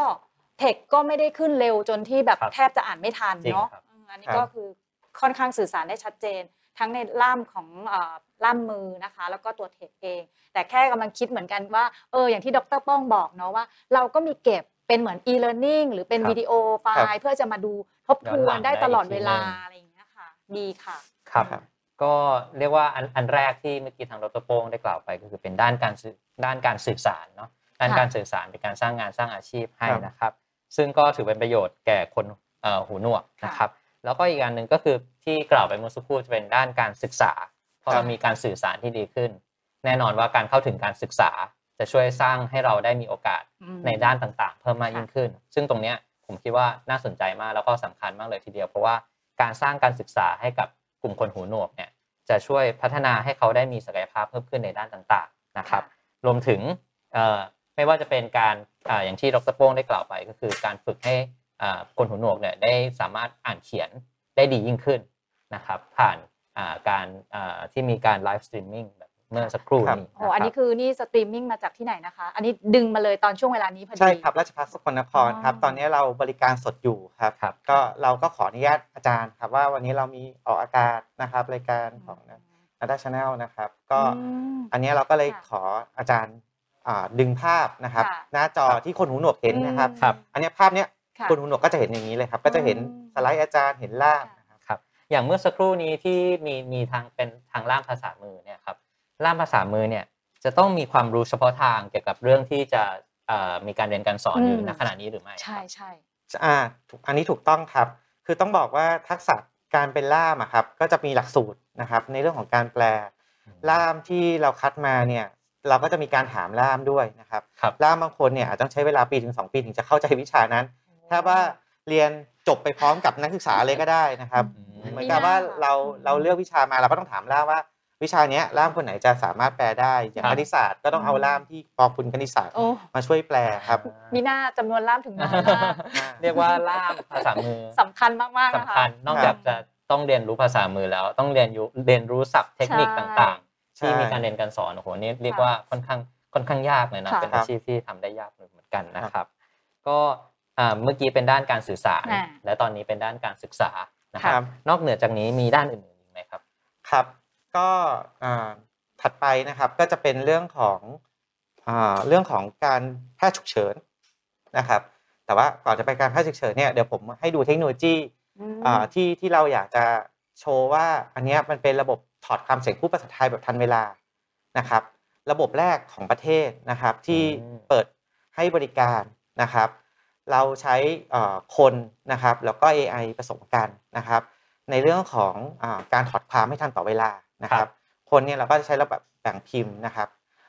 S2: เทคก็ไม่ได้ขึ้นเร็วจนที่แบบ
S1: ครับ
S2: แทบจะอ่านไม่ทัน
S1: จริง
S2: เนาะ
S1: ครับ
S2: อืมอันนี้
S10: ครับ
S2: ก็คือค่อนข้างสื่อสารได้ชัดเจน ทั้งในล่ามของเอ่อล่ามมือนะคะ แล้วก็ตัวเทคเอง แต่แค่กำลังคิดเหมือนกันว่าเอออย่างที่ดรป้องบอกเนาะว่า เราก็มีเก็บเป็นเหมือน e-learning หรือเป็น
S1: ครับ
S2: วิดีโอไฟ
S10: ครับ
S2: ล์เพื่อจะมาดูทบท
S1: ย้อนห
S2: ว
S1: ลั
S2: น
S1: ง
S2: ได้
S1: ได้
S2: ตลอด
S1: อีกที
S2: เวลา
S1: หนึ่ง
S2: อะไรอย่างเงี้ยค่ะ ดีค่ะ
S1: ครับ
S10: ครับ
S1: ก็เรียกว่าอันอันแรกที่เมื่อกี้ทางดรโป้งได้กล่าวไปก็คือเป็นด้านการสื่อด้านการสื่อสารเนาะด้าน
S2: ค่ะ
S1: การสื่อสารเป็นการสร้างงานสร้างอาชีพให้
S10: ครับ
S1: นะครับ ซึ่งก็ถือเป็นประโยชน์แก่คนเอ่อหูหนวกนะครับ แล้วก็อีกอันหนึ่งก็คือที่กล่าวไปเมื่อสักครู่จะเป็นด้านการศึกษาพอเรามีการสื่อสารที่ดีขึ้น แน่นอนว่าการเข้าถึงการศึกษาจะช่วยสร้างให้เราได้มีโอกาส
S2: อืม
S1: ในด้านต่างๆ เพิ่มมาก
S2: ค่ะ
S1: ยิ่งขึ้น ซึ่งตรงเนี้ยผมคิดว่าน่าสนใจมากแล้วก็สำคัญมากเลยทีเดียวเพราะว่าการสร้างการศึกษาให้กับก ลุ่มคนหูหนวกเนี่ยจะช่วยพัฒนาให้เขาได้มีศักยภาพเพิ่มขึ้นในด้านต่างๆนะครับ รวมถึงเอ่อไม่ว่าจะเป็นการอ่าอย่างที่ดรโป้งได้กล่าวไป ก็คือการฝึกให้อ่าคนหูหนวกเนี่ยได้สามารถอ่านเขียนได้ดียิ่งขึ้นนะครับ ผ่านอ่าการอ่าที่มีการ live streaming แบบ เมื่อสักครู่
S10: ครับ
S1: นี้
S2: โอ้อันนี้คือนี่สตรีมมิ่งมาจากที่ไหนนะคะ อันนี้ดึงมาเลยตอนช่วงเวลานี้พอดี
S10: ใช่ครับ ราชภัฏสกลนครครับ
S2: อ๋อ
S10: ตอนนี้เราบริการสดอยู่ครับ
S1: ครับ
S10: ก็เราก็ขออนุญาตอาจารย์ครับว่าวันนี้เรามีออกอากาศนะครับรายการของนาดา Channel นะครับ ก็
S2: อืม
S10: อันนี้เราก็เลย
S2: ค่ะ
S10: ขออาจารย์อ่าดึงภาพนะครับ
S2: ค่ะ
S10: หน้าจอ
S1: ครับ
S10: ที่คนหูหนวกเห็นนะครับ
S2: อืม
S1: ครับ
S10: อันเนี้ยภาพเนี้ย
S2: ค่ะ
S10: คนหูหนวกก็จะเห็นอย่างนี้เลยครับ ก็จะเห็น
S2: อืม
S10: สไลด์อาจารย์เห็นล่ามนะครับ
S1: ครับอย่างเมื่อสักครู่นี้ที่มีมีทางเป็นทางล่ามภาษามือเนี่ยครับ ล่ามภาษามือเนี่ยจะต้องมีความรู้เฉพาะทางเกี่ยวกับเรื่องที่จะเอ่อมีการเรียนการสอนอยู่
S2: อืม
S1: ณขณะนี้หรือไม่
S2: ใช่ใช่
S10: อ่าถูกอันนี้ถูกต้องครับ คือต้องบอกว่าทักษะการเป็นล่ามอะครับก็จะมีหลักสูตรนะครับ ในเรื่องของการแปล ล่ามที่เราคัดมาเนี่ยเราก็จะมีการถามล่ามด้วยนะครับ
S1: ครับ
S10: ล่ามบางคนเนี่ยอาจต้องใช้เวลาปีถึง2ปีถึงจะเข้าใจวิชานั้น ถ้าว่าเรียนจบไปพร้อมกับนักศึกษาเลยก็ได้นะครับ
S1: อืม
S10: เหมือนกับว่าเราเราเลือกวิชามาเราก็ต้องถามล่ามว่า วิชาเนี้ยล่ามคนไหนจะสามารถแปลได้ อย่าง
S1: ครับ
S10: คณิตศาสตร์ก็ต้องเอาล่ามที่พอคุณคณิตศาสตร์
S2: โอ้
S10: มาช่วยแปลครับ
S2: มีหน้าจำนวนล่ามถึงน้อยมาก
S1: เรียกว่าล่ามภาษามือ
S2: สำคัญมากๆนะคะ
S1: สำคัญนอกจากจะต้องเรียนรู้ภาษามือแล้ว ต้องเรียนรู้เรียนรู้ศัพท์เทคนิค
S2: ใช่
S1: ต่างๆ
S10: ใช่
S1: ที่มีการเรียนการสอนโอ้โหนี่เรียก
S2: ค่ะ
S1: ว่าค่อนข้างค่อนข้างยากเลยนะ
S2: ค่ะ
S1: เป็นอาชีพที่ทำได้ยากเหมือนกันนะครับ ก็อ่าเมื่อกี้เป็นด้านการสื่อสาร
S2: อ่า
S1: และตอนนี้เป็นด้านการศึกษานะค
S10: ครั
S1: รับ
S10: บ
S1: นอกเหนือจากนี้มีด้านอื่นๆอีกไหมครับ
S10: ครับ ก็อ่าถัดไปนะครับก็จะเป็นเรื่องของอ่าเรื่องของการแพทย์ฉุกเฉินนะครับ แต่ว่าก่อนจะไปการแพทย์ฉุกเฉินเนี่ยเดี๋ยวผมให้ดูเทคโนโลยี
S2: อืม
S10: อ่าที่ที่เราอยากจะโชว์ว่าอันเนี้ยมันเป็นระบบถอดคำเสียงผู้ภาษาไทยแบบทันเวลานะครับ ระบบแรกของประเทศนะครับที่
S1: อืม
S10: เปิดให้บริการนะครับ เราใช้เอ่อคนนะครับแล้วก็ AI ผสมกันนะครับ ในเรื่องของอาการถอดความให้ทันต่อเวลา นะครับ
S1: ครั
S10: บคนเนี่ยเราก็จะใช้ระบบแบ่งพิมพ์นะครับ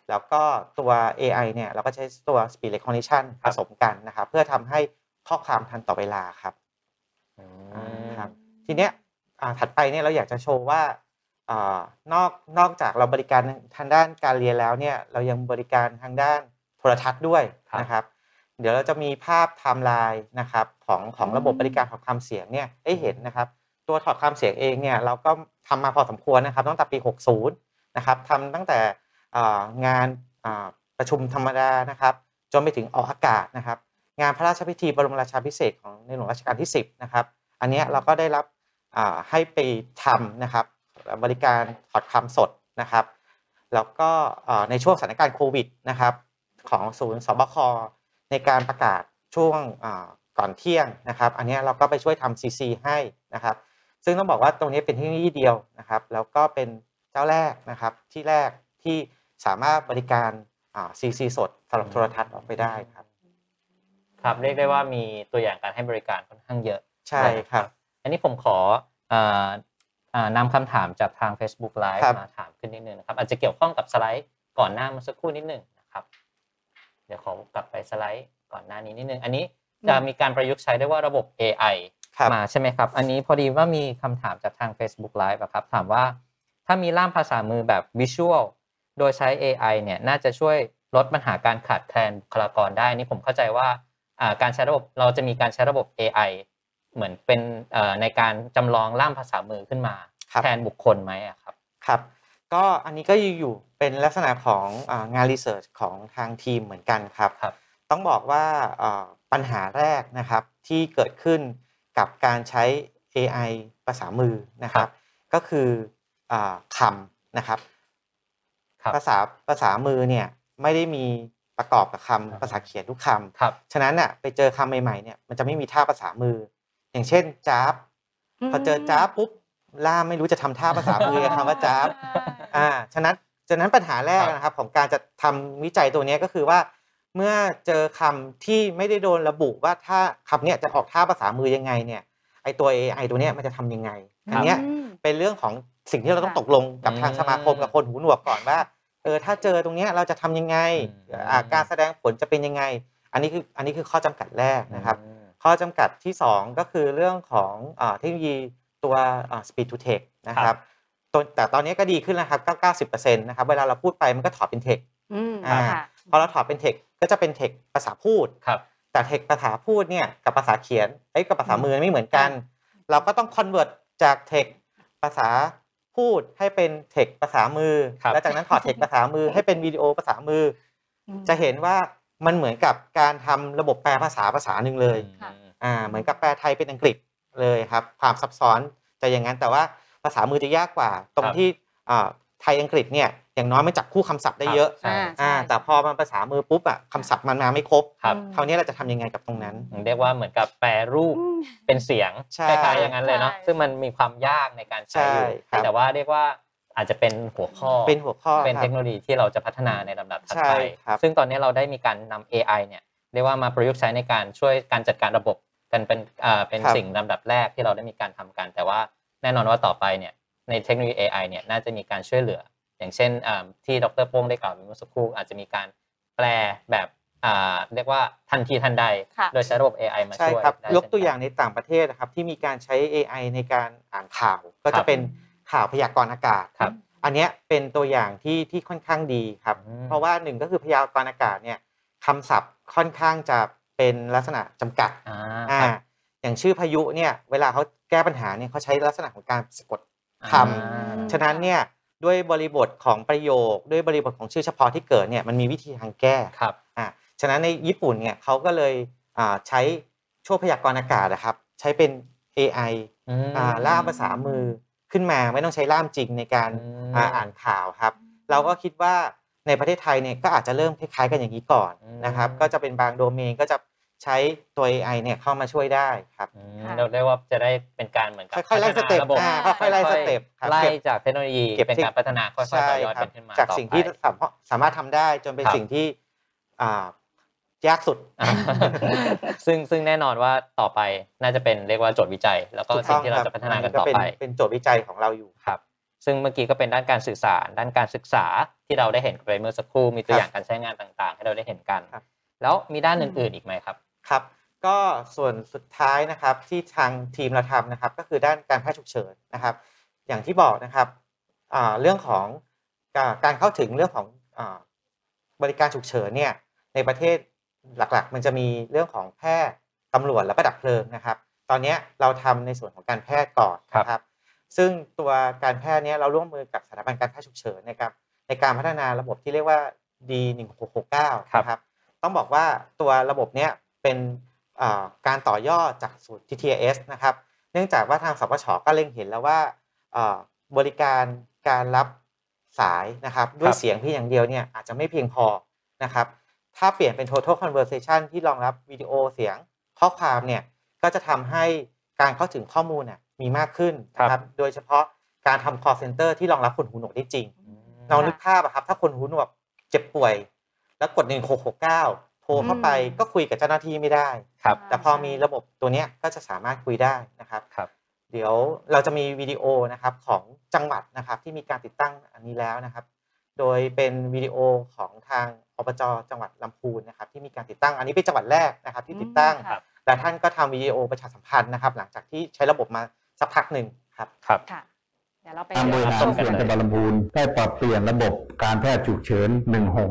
S10: แล้วก็ตัว AI เนี่ยเราก็ใช้ตัว speech recognition ผสมกันนะครับเพื่อทำให้ข้อความทันต่อเวลาครับ
S1: อืม
S10: ครับทีเนี้ยอ่าถัดไปเนี่ยเราอยากจะโชว์ว่าอานอกนอกจากเราบริการทางด้านการเรียนแล้วเนี่ยเรายังบริการทางด้านโทรทัศน์ด้วย
S1: ครับ
S10: นะครับ เดี๋ยวเราจะมีภาพไทม์ไลน์นะครับของของระบบบริการถอดคำเสียงเนี่ยให้เห็นนะครับ ตัวถอดคำเสียงเองเนี่ยเราก็ ทำมาพอสมควรนะครับตั้งแต่ปี 60 นะครับทำตั้งแต่งานประชุมธรรมดานะครับ จนไปถึงออกอากาศนะครับ งานพระราชพิธีบรมราชาภิเศษของในหลวงรัชกาลที่ 10 นะครับ อันนี้เราก็ได้รับให้ไปทำนะครับ บริการถอดคำสดนะครับ แล้วก็ในช่วงสถานการณ์โควิดนะครับ ของศูนย์สบคในการประกาศช่วงก่อนเที่ยงนะครับ อันนี้เราก็ไปช่วยทำ CC ให้นะครับ ซึ่งต้องบอกว่าตรงนี้เป็นเทคโนโลยีเดียวนะครับ แล้วก็เป็นเจ้าแรกนะครับที่แรกที่สามารถบริการอ่า CC สดสำหรับโทรทัศน์ออกไปได้ครับ
S1: ครับเรียกได้ว่ามีตัวอย่างการให้บริการค่อนข้างเยอะ
S10: ใช่ครับ
S1: อันนี้ผมขอเอ่ออ่านำคำถามจากทาง Facebook Live
S10: ครับ
S1: มาถามขึ้นนิดนึงนะครับ อาจจะเกี่ยวข้องกับสไลด์ก่อนหน้าเมื่อสักครู่นิดนึงนะครับ เดี๋ยวขอกลับไปสไลด์ก่อนหน้านี้นิดนึง อันนี้จะมีการประยุกต์ใช้ได้ว่าระบบ AI
S10: ครับ
S1: มาใช่ไหมครับ อันนี้พอดีว่ามีคำถามจากทาง Facebook Live อะครับ ถามว่าถ้ามีล่ามภาษามือแบบ Visual โดยใช้ AI เนี่ยน่าจะช่วยลดปัญหาการขาดแคลนบุคลากรได้ นี่ผมเข้าใจว่าอ่าการใช้ระบบเราจะมีการใช้ระบบ AI เหมือนเป็นเอ่อในการจำลองล่ามภาษามือขึ้นมา
S10: ครับ
S1: แทนบุคคลไหมอะครับ
S10: ครับก็อันนี้ก็อยู่เป็นลักษณะของอางานรีเสิร์ชของทางทีมเหมือนกันครับ
S1: ครับ
S10: ต้องบอกว่าเอ่อปัญหาแรกนะครับที่เกิดขึ้น กับการใช้ AI ภาษามือนะครับ ก็คืออาคำนะครับ
S1: ครับ
S10: ภาษาภาษามือเนี่ยไม่ได้มีประกอบกับคำภาษาเขียนทุกคำ
S1: ครับ
S10: ฉะนั้นน่ะไปเจอคำใหม่ๆเนี่ยมันจะไม่มีท่าภาษามือ อย่างเช่นจ้าบพอเจอจ้าบปุ๊บล่ามไม่รู้จะทำท่าภาษามือกับคำว่าจ้าบอ่าฉะนั้นฉะนั้นปัญหาแรกนะครับของการจะทำวิจัยตัวเนี้ยก็คือว่า เมื่อเจอคำที่ไม่ได้โดนระบุว่าถ้าคำเนี้ยจะออกท่าภาษามือยังไงเนี่ยไอตัว AI ตัวเนี้ยมันจะทำยังไง อันเนี้ย
S2: อืม
S10: เป็นเรื่องของสิ่งที่เราต้อง
S2: ค่ะ
S10: ตกลงกับทางสมาคมกับคนหูหนวกก่อนว่าเออถ้าเจอตรงเนี้ยเราจะทำยังไง
S1: อืม
S10: อ่าการแสดงผลจะเป็นยังไง อันนี้คืออันนี้คือข้อจำกัดแรกนะครับ
S1: อืม
S10: ข้อจำกัดที่ 2 ก็คือเรื่องของอาเทคโนโลยีตัวอ่า speed to text นะค
S1: ครั
S10: รับบตัวแต่ตอนนี้ก็ดีขึ้นแล้วครับ 90%นะครับ เวลาเราพูดไปมันก็ถอดเป็น text
S2: อืม
S10: อ่า
S2: ค่ะ
S10: พอเราถอดเป็น text ก็จะเป็น text ภาษาพูด
S1: ครับ
S10: แต่ text ภาษาพูดเนี่ยกับภาษาเขียนไอ้ยกับภาษามือไม่เหมือนกัน เราก็ต้อง convert จาก text ภาษาพูดให้เป็น text ภาษามือ
S1: ครับ
S10: แล้วจากนั้นถอด text ภาษามือให้เป็นวิดีโอภาษามืออ
S2: ม
S10: จะเห็นว่ามันเหมือนกับการทำระบบแปลภาษาภาษาหนึ่งเลย
S2: ค่ะ
S10: อ่าเหมือนกับแปลไทยเป็นอังกฤษเลยครับ ความซับซ้อนจะอย่างนั้นแต่ว่าภาษามือจะยากกว่า ตรง
S1: ครับ
S10: ที่อ่า ไทยอังกฤษเนี่ยอย่างน้อยมันจับคู่คำศัพท์ได้เยอะ
S1: ใช่
S2: อ่า
S10: อ่าแต่พอมันภาษามือปุ๊บอะคำศัพท์มันมาไม่ครบ
S1: ครับ
S10: คราวนี้เราจะทำยังไงกับตรงนั้น
S1: เรียกว่าเหมือนกับแปรรูป
S2: อืม
S1: เป็นเสียง
S10: ใช่
S1: คล้ายๆอย่างนั้นเลยเนาะ
S2: ใช่
S1: ซึ่งมันมีความยากในการใช้อยู่
S10: ใช่ครับ
S1: แต่ว่าเรียกว่าอาจจะเป็นหัวข้อ
S10: เป็นหัวข้อ
S1: เป็น
S10: ครั
S1: เท
S10: บ
S1: คโนโลยีที่เราจะพัฒนาในลำดับถัด
S10: ใช่
S1: ไป
S10: ครับ
S1: ซึ่งตอนนี้เราได้มีการนำ AI เนี่ยเรียกว่ามาประยุกต์ใช้ในการช่วยการจัดการระบบกันเป็นอ่าเป็น
S10: ครับ
S1: สิ่งลำดับแรกที่เราได้มีการทำกัน แต่ว่าแน่นอนว่าต่อไปเนี่ย ในเทคโนโลยี AI เนี่ยน่าจะมีการช่วยเหลือ อย่างเช่นอ่าที่ดรโป้งได้กล่าวไปเมื่อสักครู่อาจจะมีการแปลแบบอ่าเรียกว่าทันทีทันใด
S2: ค่ะ
S1: โดยใช้ระบบ AI มา
S10: ใช่
S1: ช่วย
S10: ครับ
S1: ได้
S10: ยกตัว
S1: เช่นน
S10: อย่างในต่างประเทศนะครับที่มีการใช้ AI ในการอ่านข่าว ก็
S1: ครั
S10: จะ
S1: บ
S10: เป็นข่าวพยากรณ์อากาศ
S1: ครับ
S10: อันเนี้ยเป็นตัวอย่างที่ที่ค่อนข้างดีครับ
S1: อืม
S10: เพราะว่าหนึ่งก็คือพยากรณ์อากาศเนี่ยคำศัพท์ค่อนข้างจะเป็นลักษณะจำกัด
S1: อ่า
S10: อ่า
S1: ครับ
S10: อย่างชื่อพายุเนี่ยเวลาเขาแก้ปัญหาเนี่ยเขาใช้ลักษณะของการสะกด ค
S1: อ่าำ
S10: ฉะนั้นเนี่ยด้วยบริบทของประโยค ด้วยบริบทของชื่อเฉพาะที่เกิดเนี่ยมันมีวิธีทางแก้
S1: ครับ
S10: อ่าฉะนั้นในญี่ปุ่นเนี่ยเขาก็เลยอ่าใช้ช่วงพยากรณ์อากาศนะครับ ใช้เป็น AI
S1: อืม
S10: อ่าล่ามภาษามือขึ้นมาไม่ต้องใช้ล่ามจริงในการ
S1: อืม
S10: อ่าอ่านข่าวครับ เราก็คิดว่าในประเทศไทยเนี่ยก็อาจจะเริ่มคล้ายๆกันอย่างนี้ก่อน
S1: อืม
S10: นะครับ ก็จะเป็นบางโดเมนก็จะ ใช้ตัว AI เนี่ยเข้ามาช่วยได้ครับ
S1: อืม
S2: ค่ะ
S1: เราเรียกว่าจะได้เป็นการเหมือนกับ
S10: ค่อยๆไล่ step
S1: พัฒนาระบบ
S10: อ่าค่อยๆไล่ step ครับ
S1: ไล่
S10: เก็บ
S1: จากเทคโนโลยี
S10: เก็บ
S1: เป็นการพัฒนาค่อยๆ
S10: ใช่
S1: ต่อยอด
S10: ครั
S1: กันขึ้นมา
S10: จาก
S1: ต่อ
S10: สิ่ง
S1: ไป
S10: ที่สามารถสามารถทำได้จนเป็น
S1: ครับ
S10: สิ่งที่อ่ายากสุด
S1: อ่าซึ่งซึ่งแน่นอนว่าต่อไปน่าจะเป็นเรียกว่าโจทย์วิจัย แล้วก็
S10: ถูก
S1: สิ่
S10: ต้อง
S1: งที่เรา
S10: ครับ
S1: จะพัฒนากัน
S10: มั
S1: ต่อ
S10: เป็น
S1: ไป
S10: เป็นโจทย์วิจัยของเราอยู่
S1: ครับซึ่งเมื่อกี้ก็เป็นด้านการสื่อสาร ด้านการศึกษาที่เราได้เห็นไปเมื่อสักครู่มีตัว
S10: ครับ
S1: อย่างการใช้งานต่างๆ ให้เราได้เห็นกัน
S10: ครับ
S1: แล้วมีด้านอื่นๆอีกไหมครับ
S10: ครับก็ส่วนสุดท้ายนะครับที่ทางทีมเราทำนะครับ ก็คือด้านการแพทย์ฉุกเฉินนะครับ อย่างที่บอกนะครับอ่าเรื่องของการการเข้าถึงเรื่องของอาบริการฉุกเฉินเนี่ยในประเทศหลักๆ มันจะมีเรื่องของแพทย์ตำรวจแล้วก็ดับเพลิงนะครับ ตอนเนี้ยเราทำในส่วนของการแพทย์ก่อนนะครับ ซึ่งตัวการแพทย์เนี้ยเราร่วมมือกับสถาบันการแพทย์ฉุกเฉินนะครับในการพัฒนาระบบที่เรียกว่า D1669
S1: ครับ
S10: นะครับ ต้องบอกว่าตัวระบบเนี้ย เป็นอ่าการต่อยอดจากสูตร TTS นะครับ เนื่องจากว่าทางสปชก็เล็งเห็นแล้วว่าอ่าบริการการรับสายนะครับด้วยเสียงเพียงอย่างเดียวเนี่ยอาจจะไม่เพียงพอนะครับ ถ้าเปลี่ยนเป็น total conversation ที่รองรับวิดีโอเสียงข้อความเนี่ยก็จะทำให้การเข้าถึงข้อมูลน่ะมีมากขึ้นนะครับ โดยเฉพาะการทำ call center ที่รองรับคนหูหนวกได้จริงเรานึกภาพอะครับถ้าคนหูหนวกเจ็บป่วย แล้วกด 1669โทรเข้าไปก็คุยกับเจ้าหน้าที่ไม่ได้
S1: ครับ
S10: แต่พอมีระบบตัวเนี้ยก็จะสามารถคุยได้นะครับ
S1: ครับ
S10: เดี๋ยวเราจะมีวิดีโอนะครับของจังหวัดนะครับที่มีการติดตั้งอันนี้แล้วนะครับ โดยเป็นวิดีโอของทางอบจจังหวัดลำพูนนะครับที่มีการติดตั้งอันนี้เป็นจังหวัดแรกนะครับที่ติดตั้ง
S2: ครับ
S10: และท่านก็ทำวิดีโอประชาสัมพันธ์นะครับ หลังจากที่ใช้ระบบมาสักพักหนึ่งครับ
S1: ครับ
S2: ค่ะเดี๋ยวเราไป
S11: การบริหาร
S2: ชม
S11: ส่วน
S2: กัน
S11: จังหวัดลำพูนได้ปรับเปลี่ยนระบบการแพทย์ฉุกเฉิน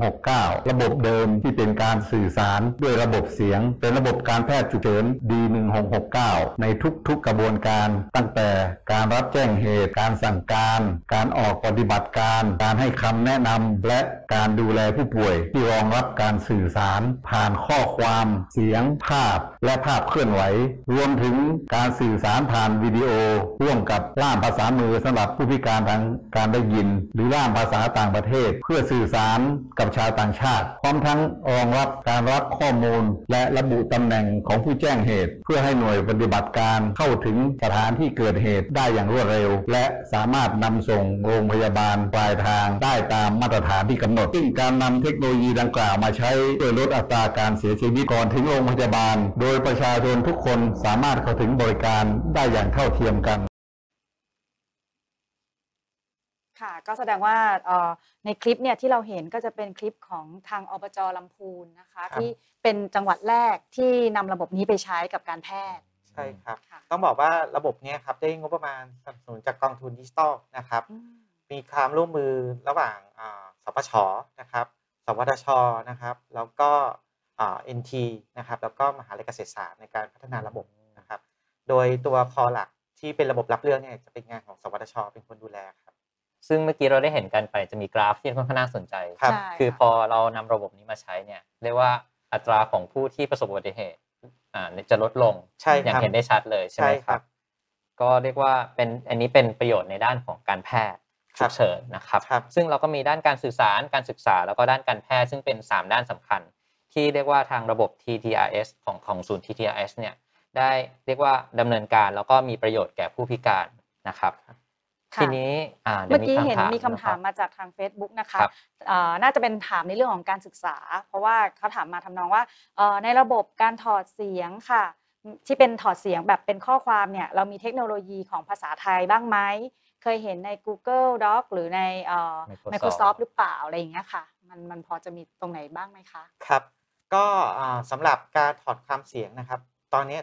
S11: 1669 ระบบเดิมที่เป็นการสื่อสารด้วยระบบเสียง เป็นระบบการแพทย์ฉุกเฉิน D1669 ในทุกๆกระบวนการตั้งแต่การรับแจ้งเหตุ การสั่งการ การออกปฏิบัติการ การให้คำแนะนำและการดูแลผู้ป่วยที่รองรับการสื่อสาร ผ่านข้อความเสียงภาพ และภาพเคลื่อนไหว รวมถึงการสื่อสารผ่านวิดีโอร่วมกับล่ามภาษามือสำหรับผู้พิการทางการได้ยิน หรือล่ามภาษาต่างประเทศ เพื่อสื่อสารกับชาวต่างชาติ พร้อมทั้งรองรับการรับข้อมูล และระบุตำแหน่งของผู้แจ้งเหตุ เพื่อให้หน่วยปฏิบัติการเข้าถึงสถานที่เกิดเหตุได้อย่างรวดเร็ว และสามารถนำส่งโรงพยาบาลปลายทางได้ตามมาตรฐานที่กำหนด ซึ่งการนำเทคโนโลยีดังกล่าวมาใช้ช่วยลดอัตราการเสียชีวิตก่อนถึงโรงพยาบาล โดยประชาชนทุกคนสามารถเข้าถึงบริการได้อย่างเท่าเทียมกัน
S2: ค่ะ ก็แสดงว่าเอ่อในคลิปเนี่ยที่เราเห็นก็จะเป็นคลิปของทางอบจลำพูนนะคะ
S10: ครับ
S2: ที่เป็นจังหวัดแรกที่นำระบบนี้ไปใช้กับการแพทย์
S10: ใช่ครับ
S2: ค่ะ
S10: ต้องบอกว่าระบบเนี้ยครับได้งบประมาณสนับสนุนจากกองทุนดิจิทัลนะครับ มีความร่วมมือระหว่างอ่าสปชนะครับ สวทชนะครับ แล้วก็อ่า NT นะครับ แล้วก็มหาลัยเกษตรศาสตร์ในการพัฒนาระบบนะครับ โดยตัวคอหลักที่เป็นระบบรับเรื่องเนี่ยจะเป็นงานของสวทช เป็นคนดูแลครับ
S1: ซึ่งเมื่อกี้เราได้เห็นกันไปจะมีกราฟที่ค่อนข้างน่าสนใจ
S10: ครับ
S2: ใช่
S1: คือ
S2: ค่ะ
S1: พอเรานำระบบนี้มาใช้เนี่ยเรียกว่าอัตราของผู้ที่ประสบอุบัติเหตุอ่าจะลดลง
S10: ใช่
S1: อย่าง
S10: ครับ
S1: เห็นได้ชัดเลยใช่ไหม
S10: ใช่
S1: ค
S10: ครั
S1: รับ
S10: บ
S1: ก็เรียกว่าเป็นอันนี้เป็นประโยชน์ในด้านของการแพทย์
S10: ครั
S1: ฉุ
S10: บ
S1: กเฉินนะครับ
S10: ครับ
S1: ซึ่งเราก็มีด้านการสื่อสารการศึกษาแล้วก็ด้านการแพทย์ซึ่งเป็น 3 ด้านสำคัญ ที่เรียกว่าทางระบบ TTRS ของของศูนย์ TTRS เนี่ยได้เรียกว่าดำเนินการแล้วก็มีประโยชน์แก่ผู้พิการนะครับ
S2: ค่ะ
S1: ทีนี้อ่าดี๋
S2: เมื่
S1: ยว
S2: อกี้เห็นมีคำ
S1: นะ
S2: ถาม
S1: รับ
S2: มาจากทาง Facebook นะคะ
S1: ครับ
S2: เอ่อน่าจะเป็นถามในเรื่องของการศึกษา เพราะว่าเขาถามมาทำนองว่าเอ่อในระบบการถอดเสียงค่ะ ที่เป็นถอดเสียงแบบเป็นข้อความเนี่ยเรามีเทคโนโลยีของภาษาไทยบ้างไหมเคยเห็นใน Google Doc หรือในเอ่อ
S1: Microsoft
S2: Microsoft หรือเปล่าอะไรอย่างเงี้ยค่ะ มันมันพอจะมีตรงไหนบ้างไหมคะ
S10: ครับ ก็อ่าสำหรับการถอดความเสียงนะครับ ตอนนี้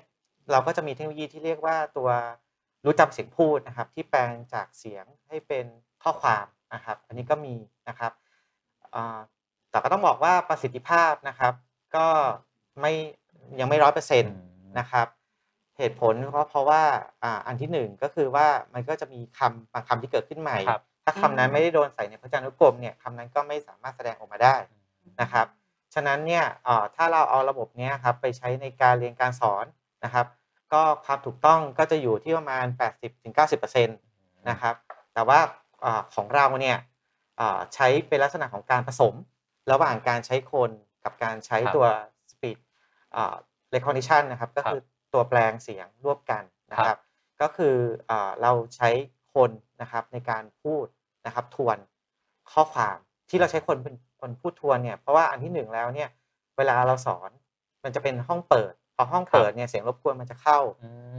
S10: เราก็จะมีเทคโนโลยีที่เรียกว่าตัว รู้จำเสียงพูดนะครับ ที่แปลงจากเสียงให้เป็นข้อความนะครับ อันนี้ก็มีนะครับอ่าแต่ก็ต้องบอกว่าประสิทธิภาพนะครับ ก็ไม่ยังไม่ร้อยเปอร์เซ็นต์นะครับ เหตุผลก็เพราะว่าอ่าอันที่หนึ่งก็คือว่ามันก็จะมีคำบางคำที่เกิดขึ้นใหม่
S1: ครับ
S10: ถ้าคำนั้นไม่ได้โดนใส่ในพจนานุกรมเนี่ยคำนั้นก็ไม่สามารถแสดงออกมาได้นะครับ ฉะนั้นเนี่ยเอ่อถ้าเราเอาระบบเนี้ยครับไปใช้ในการเรียนการสอนนะครับ ก็ความถูกต้องก็จะอยู่ที่ประมาณ 80-90%นะครับ แต่ว่าเอ่อของเราเนี่ยเอ่อใช้เป็นลักษณะของการผสม ระหว่างการใช้คนกับการใช้
S1: ครับ
S10: ตัว speed เอ่อ recognition นะครับ ก็
S1: ครับ
S10: คือตัวแปลงเสียงร่วมกันนะค
S1: ครั
S10: รับ
S1: บ
S10: ก็คือเอ่อเราใช้คนนะครับในการพูดนะครับทวนข้อความที่เราใช้คนเป็นคนพูดทวนเนี่ยเพราะว่าอันที่หนึ่งแล้วเนี่ยเวลาเราสอนมันจะเป็นห้องเปิด พอห้องเปิดเนี่ยเสียงรบกวนมันจะเข้า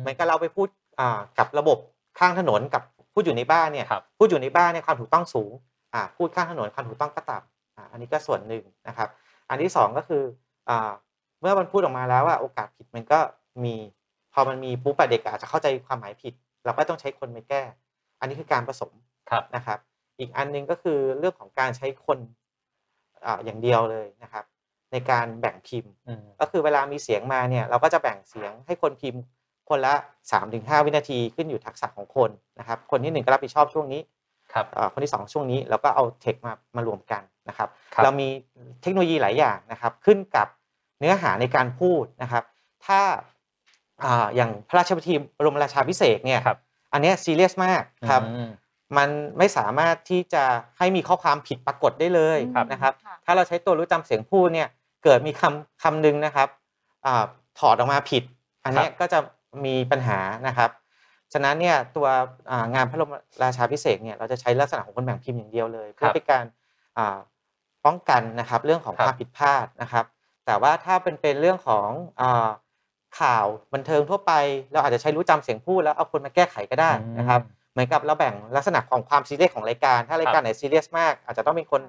S10: เหมือนกับเราไปพูดอ่ากับระบบข้างถนนกับพูดอยู่ในบ้านเนี่ย
S1: ครับ
S10: พูดอยู่ในบ้านเนี่ยความถูกต้องสูงอ่าพูดข้างถนนความถูกต้องก็ต่ำอ่าอันนี้ก็ส่วนหนึ่งนะครับ อันที่สองก็คืออ่าเมื่อมันพูดออกมาแล้วว่าโอกาสผิดมันก็มีพอมันมีปุ๊บอะเด็กอาจจะเข้าใจความหมายผิด เราก็ต้องใช้คนไปแก้ อันนี้คือการผสม
S1: ครับ
S10: นะครับ อีกอันหนึงก็คือเรื่องของการใช้คนอ่าอย่างเดียวเลยนะครับ ในการแบ่งพิมพ์
S1: อืม
S10: ก็คือเวลามีเสียงมาเนี่ยเราก็จะแบ่งเสียงให้คนพิมพ์คนละ 3-5 วินาทีขึ้นอยู่ทักษะของคนนะครับ คนที่หนึ่งก็รับผิดชอบช่วงนี้
S1: ครับ
S10: เอ่อคนที่สองช่วงนี้แล้วก็เอาเทคมามารวมกันนะครับ
S1: ครับ
S10: เรามีเทคโนโลยีหลายอย่างนะครับ ขึ้นกับเนื้อหาในการพูดนะครับ ถ้าอ่าอย่างพระราชพิธีบรมราชาพิเศษกเนี่ย
S1: ครับ
S10: อันเนี้ซีเรียสมากครับ
S1: อืม
S10: มันไม่สามารถที่จะให้มีข้อความผิดปรากฏได้เลย
S2: ครับ
S10: นะครับ
S2: ค่ะ
S10: ถ้าเราใช้ตัวรู้จำเสียงพูดเนี่ย เกิดมีคำคำหนึ่งนะครับอาถอดออกมาผิด อันเนี้ยก็จะมีปัญหานะครับ ฉะนั้นเนี่ยตัวอ่างานพระบรมราชาพิเศษกเนี่ยเราจะใช้ลักษณะของคนแบ่งพิมพ์อย่างเดียวเลย เพื่อเป็นการอ่าป้องกันนะครับเรื่องของ
S1: ครับ
S10: ความผิดพลาดนะครับ แต่ว่าถ้าเป็นเป็นเรื่องของอาข่าวบันเทิงทั่วไป เราอาจจะใช้รู้จำเสียงพูดแล้วเอาคนมาแก้ไขก็ได้นะครับเหมือนกับเราแบ่งลักษณะของความซีเรียสของรายการ ถ้ารายการไหนซีเรียสมาก อาจจะต้องเป็นคน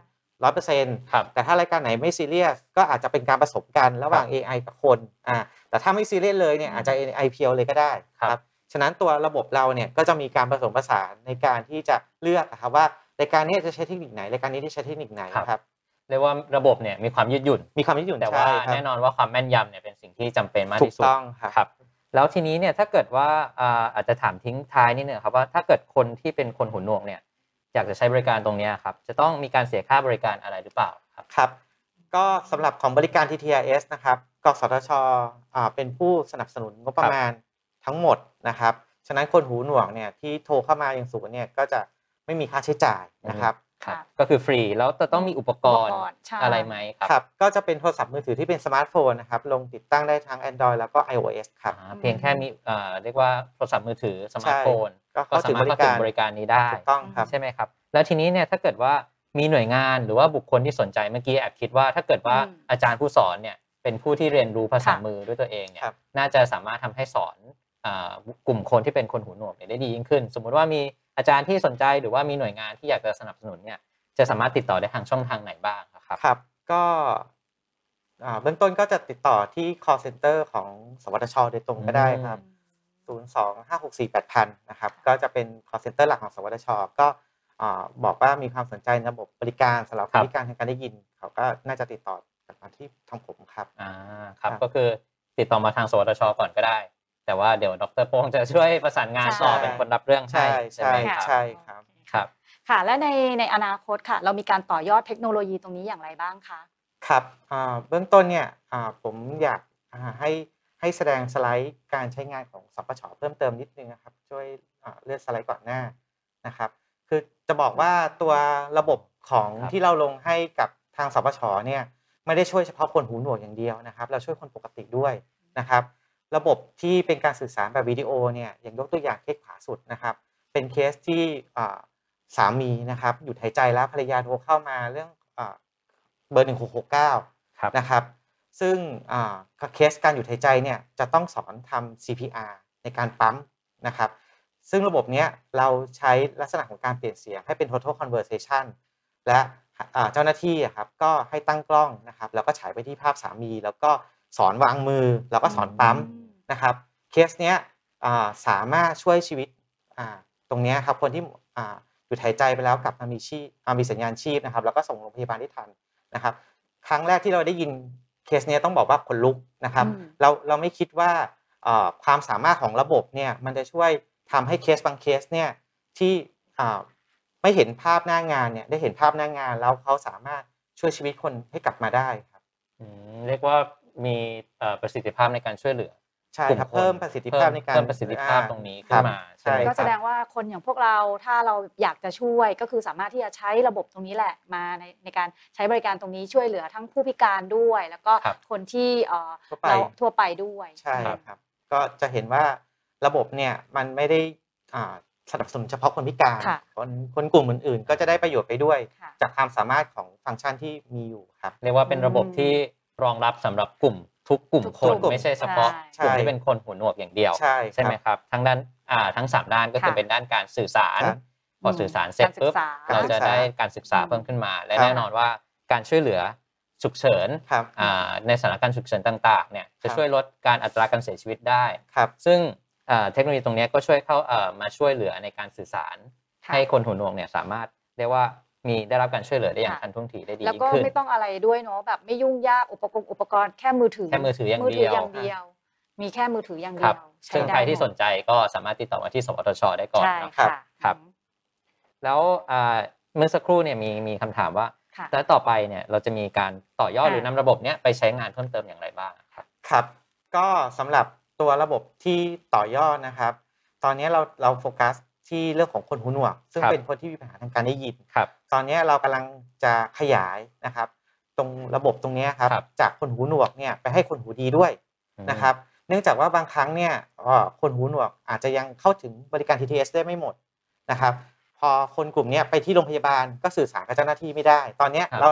S10: ร้อยเปอร์เซ็นต์
S1: ครับ
S10: แต่ถ้ารายการไหนไม่ซีเรียสก็อาจจะเป็นการผสมกันระหว่าง AI กับคนอ่าแต่ถ้าไม่ซีเรียสเลยเนี่ยอาจจะ AI เพียวเลยก็ได้ครับฉะนั้นตัวระบบเราเนี่ยก็จะมีการผสมผสานในการที่จะเลือกอะครับว่ารายการนี้จะใช้เทคนิคไหนรายการนี้ที่ใช้เทคนิคไหน
S1: ครับ
S10: ครับ
S1: เรียกว่าระบบเนี่ยมีความยืดหยุ่น
S10: มีความยืดหยุ่น
S1: แต่ว่า
S10: ใช่ครับ
S1: แน่นอนว่าความแม่นยำเนี่ยเป็นสิ่งที่จำเป็นมาก
S10: ถูก
S1: ที่สุด
S10: ต้องครับ
S1: ครับแล้วทีนี้เนี่ยถ้าเกิดว่าอ่าอาจจะถามทิ้งท้ายนิดนึงครับว่าถ้าเกิดคนที่เป็นคนหูหนวกเนี่ย อยากจะใช้บริการตรงนี้ครับ จะต้องมีการเสียค่าบริการอะไรหรือเปล่าครับ
S10: ครับ ก็สำหรับของบริการ TTRS นะครับกสทชเป็นผู้สนับสนุนงบประมาณทั้งหมดนะครับ ฉะนั้นคนหูหนวกเนี่ยที่โทรเข้ามายังศูนย์เนี่ยก็จะไม่มีค่าใช้จ่ายนะครับ
S1: ครับก็คือฟรีแล้วจะต้องมีอุปกรณ์
S2: อุปกรณ์ใช่
S1: อะไรไหมครับ
S10: ครับ ก็จะเป็นโทรศัพท์มือถือที่เป็นสมาร์ทโฟนนะครับ ลงติดตั้งได้ทั้ง Android แล้วก็ iOS ครับ
S1: อ่าเพียงแค่มีเอ่อเรียกว่าโทรศัพท์มือถือสมาร์ทโฟน
S10: ก็
S1: ก็สามารถ
S10: เข้าถึ
S1: สางมารถ
S10: บริ
S1: เเข้าถึ
S10: การ
S1: บริการนี้ได้
S10: ถูกต้องครับ
S1: ใช่ไหมครับ แล้วทีนี้เนี่ยถ้าเกิดว่ามีหน่วยงานหรือว่าบุคคลที่สนใจเมื่อกี้แอบคิดว่า ถ้าเกิดว่า
S2: อืม
S1: อาจารย์ผู้สอนเนี่ยเป็นผู้ที่เรียนรู้ภาษา
S2: ค่ะ
S1: มือด้วยตัวเองเนี่ย
S10: ครับ
S1: น่าจะสามารถทำให้สอนอ่ากลุ่มคนที่เป็นคนหูหนวกเนี่ยได้ดียิ่งขึ้น สมมุติว่ามี อาจารย์ที่สนใจหรือว่ามีหน่วยงานที่อยากจะสนับสนุนเนี่ยจะสามารถติดต่อได้ทางช่องทางไหนบ้างครับ
S10: ครับ ก็อ่าเบื้องต้นก็จะติดต่อที่ call center ของสวทช โดยตรงก็ได้ครับ 02 564 8000 นะครับ ก็จะเป็น call center หลักของสวทช ก็อ่าบอกว่ามีความสนใจในระบบบริการสำหรับ
S1: ครับ
S10: บริการทางการได้ยิน เขาก็น่าจะติดต่อกลับมาที่ทางผมครับ
S1: อ่าครับ
S10: ครับ
S1: ก็คือติดต่อมาทางสวทช ก่อนก็ได้ แต่ว่าเดี๋ยวดรโป้งจะช่วยประสานงานต่อ
S2: ใช่
S1: เป็นคนรับเรื่องให้
S10: ใช่
S1: ไหม
S10: ใช่
S1: ครับ
S10: ใช่ครับ
S1: ครับ
S2: ค่ะและในในอนาคตค่ะ เรามีการต่อยอดเทคโนโลยีตรงนี้อย่างไรบ้างคะ
S10: ครับอ่าเบื้องต้นเนี่ยอ่าผมอยากอ่าให้ให้แสดงสไลด์การใช้งานของสปชเพิ่มเติมนิดนึงนะครับ ช่วยอ่าเลื่อนสไลด์ก่อนหน้านะครับ คือจะบอกว่าตัวระบบของ
S1: ครับ
S10: ที่เราลงให้กับทางสพฉเนี่ยไม่ได้ช่วยเฉพาะคนหูหนวกอย่างเดียวนะครับ เราช่วยคนปกติด้วยนะครับ ระบบที่เป็นการสื่อสารแบบวิดีโอเนี่ยอย่างยกตัวอย่างเคสขวาสุดนะครับ เป็นเคสที่อ่าสามีนะครับหยุดหายใจแล้วภรรยาโทรเข้ามาเรื่องอ่าเบอร์1669
S1: ครับ
S10: นะครับ ซึ่งอ่าเคสการหยุดหายใจเนี่ยจะต้องสอนทำ CPR ในการปั๊มนะครับ ซึ่งระบบเนี้ยเราใช้ลักษณะของการเปลี่ยนเสียงให้เป็น total conversation และอ่าเจ้าหน้าที่อะครับก็ให้ตั้งกล้องนะครับ แล้วก็ฉายไปที่ภาพสามี แล้วก็ สอนวางมือแล้วก็สอนปั๊มนะครับเคสเนี้ยอ่าสามารถช่วยชีวิตอ่าตรงเนี้ยครับคนที่อ่าหยุดหายใจไปแล้วกลับมามีชีพอ่ามีสัญญาณชีพนะครับ แล้วก็ส่งโรงพยาบาลได้ทันนะครับ ครั้งแรกที่เราได้ยินเคสเนี้ยต้องบอกว่าขนลุกนะครับ
S2: อืม
S10: เราเราไม่คิดว่าเอ่อความสามารถของระบบเนี่ยมันจะช่วยทำให้เคสบางเคสเนี่ยที่อ่าไม่เห็นภาพหน้างานเนี่ยได้เห็นภาพหน้างานแล้วเขาสามารถช่วยชีวิตคนให้กลับมาได้ครับ
S1: อืมเรียกว่า มีเอ่อประสิทธิภาพในการช่วยเหลือ
S10: ใช่
S1: กลุ่
S10: ครับ
S1: น
S10: เพิ่มประสิทธิภาพในการ
S1: เพิ่มประสิทธิภาพตรงนี้ขึ้นมา
S10: ใช่
S2: ก็
S10: ค
S2: แส
S10: รับ
S2: ดงว่าคนอย่างพวกเราถ้าเราอยากจะช่วยก็คือสามารถที่จะใช้ระบบตรงนี้แหละมาในในการใช้บริการตรงนี้ช่วยเหลือทั้งผู้พิการด้วย แล้วก็
S1: ครับ
S2: คนที่เอ่อ
S10: ทั่วไป
S2: เราทั่วไปด้วย
S10: ใช่ครับ ก็จะเห็นว่าระบบเนี่ยมันไม่ได้อ่าสนับสนุนเฉพาะคนพิการ
S2: ค่ะ
S10: คนคนกลุ่มอื่นๆ ก็จะได้ประโยชน์ไปด้วย
S2: ค่ะ
S10: จากความสามารถของฟังก์ชันที่มีอยู่ครับ
S1: เรียกว่าเป็นระบบที่ รองรับสำหรับกลุ่มทุกกลุ่ม
S2: ทุก
S1: คน
S2: กลุ่ม
S1: ไม่ใช่เฉพาะ
S10: ใช่
S1: กลุ่มที่เป็นคนหูหนวกอย่างเดียว
S10: ใช่ครับ
S1: ใช่ไหมครับทั้งด้านอ่าทั้งสามด้านก็คือ
S2: ค่ะ
S1: เป็นด้านการสื่อสาร
S10: ครับ
S1: พอสื่อสารเสร็จ
S2: การศึก
S1: ปุ๊บ
S2: ษา
S1: เราจะได้การศึกษา
S2: อืม
S1: เพิ่มขึ้นมา และ
S10: ครับ
S1: แน่นอนว่าการช่วยเหลือฉุกเฉิน
S10: ครับ
S1: อ่าในสถานการณ์ฉุกเฉินต่างๆเนี่ยจะ
S10: ครับ
S1: ช่วยลดการอัตราการเสียชีวิตได้
S10: ครับ
S1: ซึ่งอ่าเทคโนโลยีตรงเนี้ยก็ช่วยเข้าเอ่อมาช่วยเหลือในการสื่อสาร
S2: ค่ะ
S1: ให้คนหูหนวกเนี่ยสามารถเรียกว่า มีได้รับการช่วยเหลือได้อย่าง
S2: ค่ะ
S1: ทันท่วงทีได้ดี
S2: แล้ว
S1: ยิ่
S2: ก็
S1: งขึ้น
S2: ไม่ต้องอะไรด้วยเนาะแบบไม่ยุ่งยากอุปกรณ์อุปกรณ์แค่มือถือ
S1: แค่มือถืออย่าง
S2: มือถื
S1: เดียว
S2: อย่างเดียว มีแค่มือถืออย่าง
S1: ค
S2: เดี
S1: รั
S2: ย
S1: บ
S2: ว
S1: ซึ่ง
S2: ได้
S1: ใครที่
S2: หมด
S1: สนใจก็สามารถติดต่อมาที่สวทช ได้ก่อน
S2: ใช่
S1: เนาะ
S2: ค่ะ
S1: ครับแล้วอ่าเมื่อสักครู่เนี่ยมีมีคำถามว่า
S2: ค่ะ
S1: แล้วต่อไปเนี่ยเราจะมีการต่อยอด
S2: ค่ะ
S1: หรือนำระบบเนี้ยไปใช้งานเพิ่มเติมอย่างไรบ้างครับ
S10: ครับ ก็สำหรับตัวระบบที่ต่อยอดนะครับ ตอนนี้เราเราโฟกัสที่เรื่องของคนหูหนวก ซึ่ง
S1: ครับ
S10: เป็นคนที่มีปัญหาทางการได้ยิน
S1: ครับ
S10: ต อนนี้เรากำลังจะขยายนะครับ ตรงระบบตรงเนี้ยครับ
S1: ครับ
S10: จากคนหูหนวกเนี่ยไปให้คนหูดีด้วย
S1: อืม
S10: นะครับ เนื่องจากว่าบางครั้งเนี่ยเอ่อคนหูหนวกอาจจะยังเข้าถึงบริการ TTS ได้ไม่หมดนะครับ พอคนกลุ่มเนี้ยไปที่โรงพยาบาลก็สื่อสารกับเจ้าหน้าที่ไม่ได้ ตอนเนี้ย
S1: ครับ
S10: เรา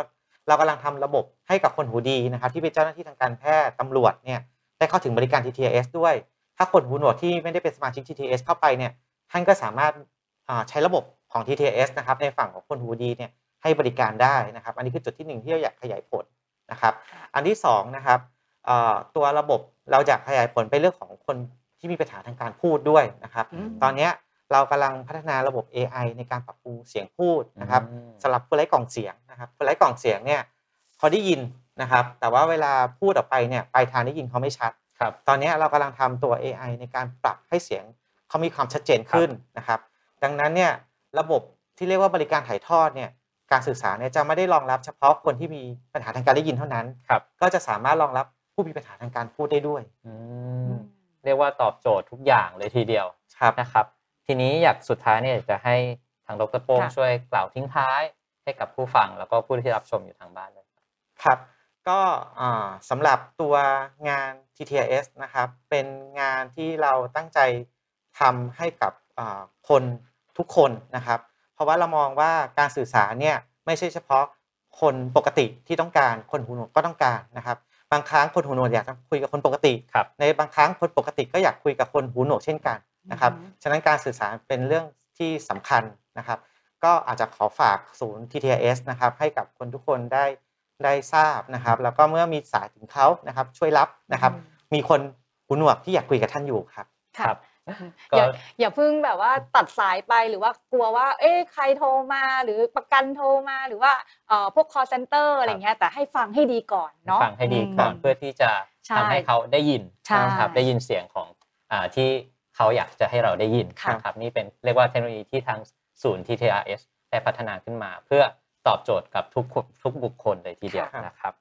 S10: เรากำลังทำระบบให้กับคนหูดีนะครับ ที่เป็นเจ้าหน้าที่ทางการแพทย์ตำรวจเนี่ยได้เข้าถึงบริการ TTS ด้วย ถ้าคนหูหนวกที่ไม่ได้เป็นสมาชิก TTS เข้าไปเนี่ยท่านก็สามารถอ่าใช้ระบบ ของ TTS นะครับในฝั่งของคนหูดีเนี่ยให้บริการได้นะครับ อันนี้คือจุดที่หนึ่งที่เราอยากขยายผลนะครับ อันที่สองนะครับเอ่อตัวระบบเราอยากขยายผลไปเรื่องของคนที่มีปัญหาทางการพูดด้วยนะครับ
S2: อืม
S10: ตอนเนี้ยเรากำลังพัฒนาระบบ AI ในการปรับปรุงเสียงพูดนะครับ
S1: อืม
S10: สำหรับคนไร้กล่องเสียงนะครับคนไร้กล่องเสียงเนี่ยเขาได้ยินนะครับ แต่ว่าเวลาพูดออกไปเนี่ยปลายทางได้ยินเขาไม่ชัด
S1: ครับ
S10: ตอนเนี้ยเรากำลังทำตัว AI ในการปรับให้เสียงเขามีความชัดเจนขึ้นนะครับ ดังนั้นเนี่ย ระบบที่เรียกว่าบริการถ่ายทอดเนี่ยการสื่อสารเนี่ยจะไม่ได้รองรับเฉพาะคนที่มีปัญหาทางการได้ยินเท่านั้น
S1: ครับ
S10: ก็จะสามารถรองรับผู้มีปัญหาทางการพูดได้ด้วย
S1: อืมเรียกว่าตอบโจทย์ทุกอย่างเลยทีเดียว
S10: ครับ
S1: นะครับ ทีนี้อยากสุดท้ายเนี่ยอยากจะให้ทางดรโป้ง
S2: ค่ะ
S1: ช่วยกล่าวทิ้งท้ายให้กับผู้ฟังแล้วก็ผู้ที่รับชมอยู่ทางบ้านเลย
S10: ครับ ก็อ่าสำหรับตัวงาน TTS นะครับ เป็นงานที่เราตั้งใจทำให้กับอ่าคน ทุกคนนะครับ เพราะว่าเรามองว่าการสื่อสารเนี่ยไม่ใช่เฉพาะคนปกติที่ต้องการคนหูหนวกก็ต้องการนะครับ บางครั้งคนหูหนวกอยากจะคุยกับคนปกติ
S1: ครับ
S10: ในบางครั้งคนปกติก็อยากคุยกับคนหูหนวกเช่นกันนะครับ
S2: อืม
S10: ฉะนั้นการสื่อสารเป็นเรื่องที่สำคัญนะครับ ก็อาจจะขอฝากศูนย์ TTS นะครับให้กับคนทุกคนได้ได้ทราบนะครับ แล้วก็เมื่อมีสายถึงเขานะครับช่วยรับนะครับ
S2: อืม
S10: มีคนหูหนวกที่อยากคุยกับท่านอยู่ครับ
S2: ค่ะ
S1: ครับ
S2: อย่า
S1: ก็
S2: อย่าเพิ่งแบบว่าตัดสายไปหรือว่ากลัวว่า เอ๊ะใครโทรมาหรือประกันโทรมาหรือว่าเอ่อพวก call center อะไรเงี้ยแต่ให้ฟังให้ดีก่อนเนาะ
S1: ฟังให้ดีก่อน
S2: ม
S1: เพื่อที่จะ
S2: ใช่
S1: ทำให้เขาได้ยิน
S2: ใช่
S1: นะครับได้ยินเสียงของอ่าที่เขาอยากจะให้เราได้ยิน
S2: ค่ะ
S1: นะครับนี่เป็นเรียกว่าเทคโนโลยีที่ทางศูนย์ TTRS ได้พัฒนาขึ้นมา เพื่อตอบโจทย์กับทุกคนทุกบุคคลเลยทีเดียว
S10: ครับ
S1: นะครับ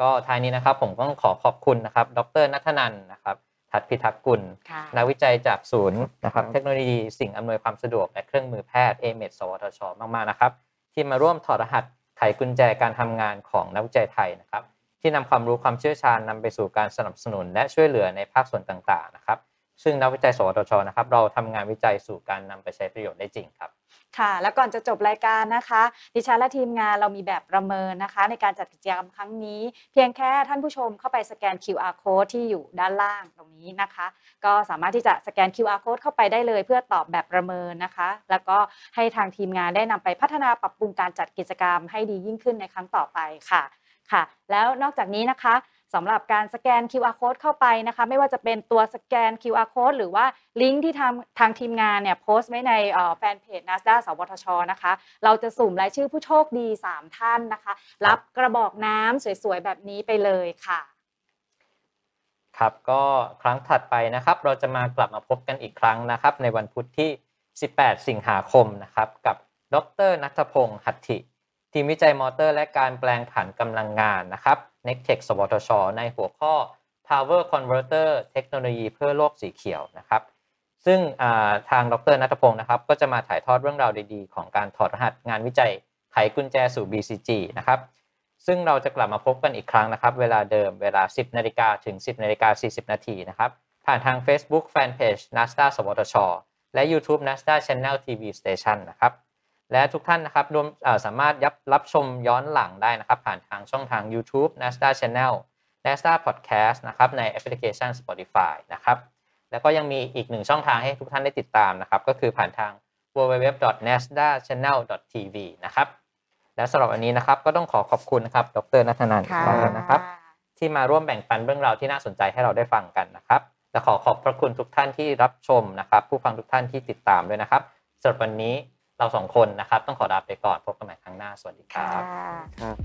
S1: ก็ท้ายนี้นะครับผมต้องขอขอบคุณนะครับ ดรนัทนันท์นะครับ ทัศน์พิทักษ์กุล
S2: ค่ะ
S1: นักวิจัยจากศูนย์นะครับ
S10: ครับ
S1: เทคโนโลยีสิ่งอำนวยความสะดวกและเครื่องมือแพทย์เอเมดสวทช มากๆนะครับ ที่มาร่วมถอดรหัสไขกุญแจการทำงานของนักวิจัยไทยนะครับ ที่นำความรู้ความเชี่ยวชาญนำไปสู่การสนับสนุน และช่วยเหลือในภาคส่วนต่างๆนะครับ ซึ่งนักวิจัย สวทชนะครับ เราทำงานวิจัยสู่การนำไปใช้ประโยชน์ได้จริงครับ
S2: ค่ะ แล้วก่อนจะจบรายการนะคะ ดิฉันและทีมงานเรามีแบบประเมินนะคะ ในการจัดกิจกรรมครั้งนี้ เพียงแค่ท่านผู้ชมเข้าไปสแกน QR code ที่อยู่ด้านล่างตรงนี้นะคะ ก็สามารถที่จะสแกน QR code เข้าไปได้เลย เพื่อตอบแบบประเมินนะคะ แล้วก็ให้ทางทีมงานได้นำไปพัฒนาปรับปรุงการจัดกิจกรรมให้ดียิ่งขึ้นในครั้งต่อไปค่ะค่ะ แล้วนอกจากนี้นะคะ สำหรับการสแกน QR code เข้าไปนะคะไม่ว่าจะเป็นตัวสแกน QR code หรือว่าลิงก์ที่ทางทางทีมงานเนี่ยโพสต์ไว้ในแฟนเพจ NASDA สวทชนะคะ เราจะสุ่มรายชื่อผู้โชคดี 3 ท่านนะคะ รับกระบอกน้ำสวยๆ แบบนี้ไปเลยค่ะ
S1: ครับก็ครั้งถัดไปนะครับ เราจะมากลับมาพบกันอีกครั้งนะครับ ในวันพุธที่ 18 สิงหาคมนะครับ กับดรนัทพงศ์หัตถิ ทีมวิจัยมอเตอร์ และการแปลงผันกำลังงานนะครับ n e c t e c h สวทช ในหัวข้อ Power Converter เทคโนโลยีเพื่อโลกสีเขียวนะครับ ซึ่งทางดรนัทพงศ์นะครับ ก็จะมาถ่ายทอดเรื่องราวดีๆ ของการถอดรหัสงานวิจัยไขกุญแจสู่ BCG นะครับ ซึ่งเราจะกลับมาพบกันอีกครั้งนะครับ เวลาเดิมเวลา 10นาฬิกาถึง 10นาฬิกา40นาทีนะครับ ผ่านทาง Facebook Fanpage NASDA สวทช และ YouTube NASDA Channel TV Station นะครับ และทุกท่านนะครับรวมเอ่อสามารถยับรับชมย้อนหลังได้นะครับ ผ่านทางช่องทาง YouTube NASDA Channel NASDA Podcast นะครับในแอปพลิเคชัน Spotify นะครับ แล้วก็ยังมีอีกหนึ่งช่องทางให้ทุกท่านได้ติดตามนะครับ ก็คือผ่านทาง www.nasdachannel.tv นะครับ และสำหรับวันนี้นะครับก็ต้องขอขอบคุณนะครับ ดรนัทนันท์อีกครั้งหนึ่งนะครับ ที่มาร่วมแบ่งปันเรื่องราวที่น่าสนใจให้เราได้ฟังกันนะครับ และขอขอบพระคุณทุกท่านที่รับชมนะครับ ผู้ฟังทุกท่านที่ติดตามด้วยนะครับสำหรับวันนี้ เราสองคนนะครับ ต้องขอลาไปก่อนพบกันใหม่ครั้งหน้าสวัสดีครับ
S10: ครับ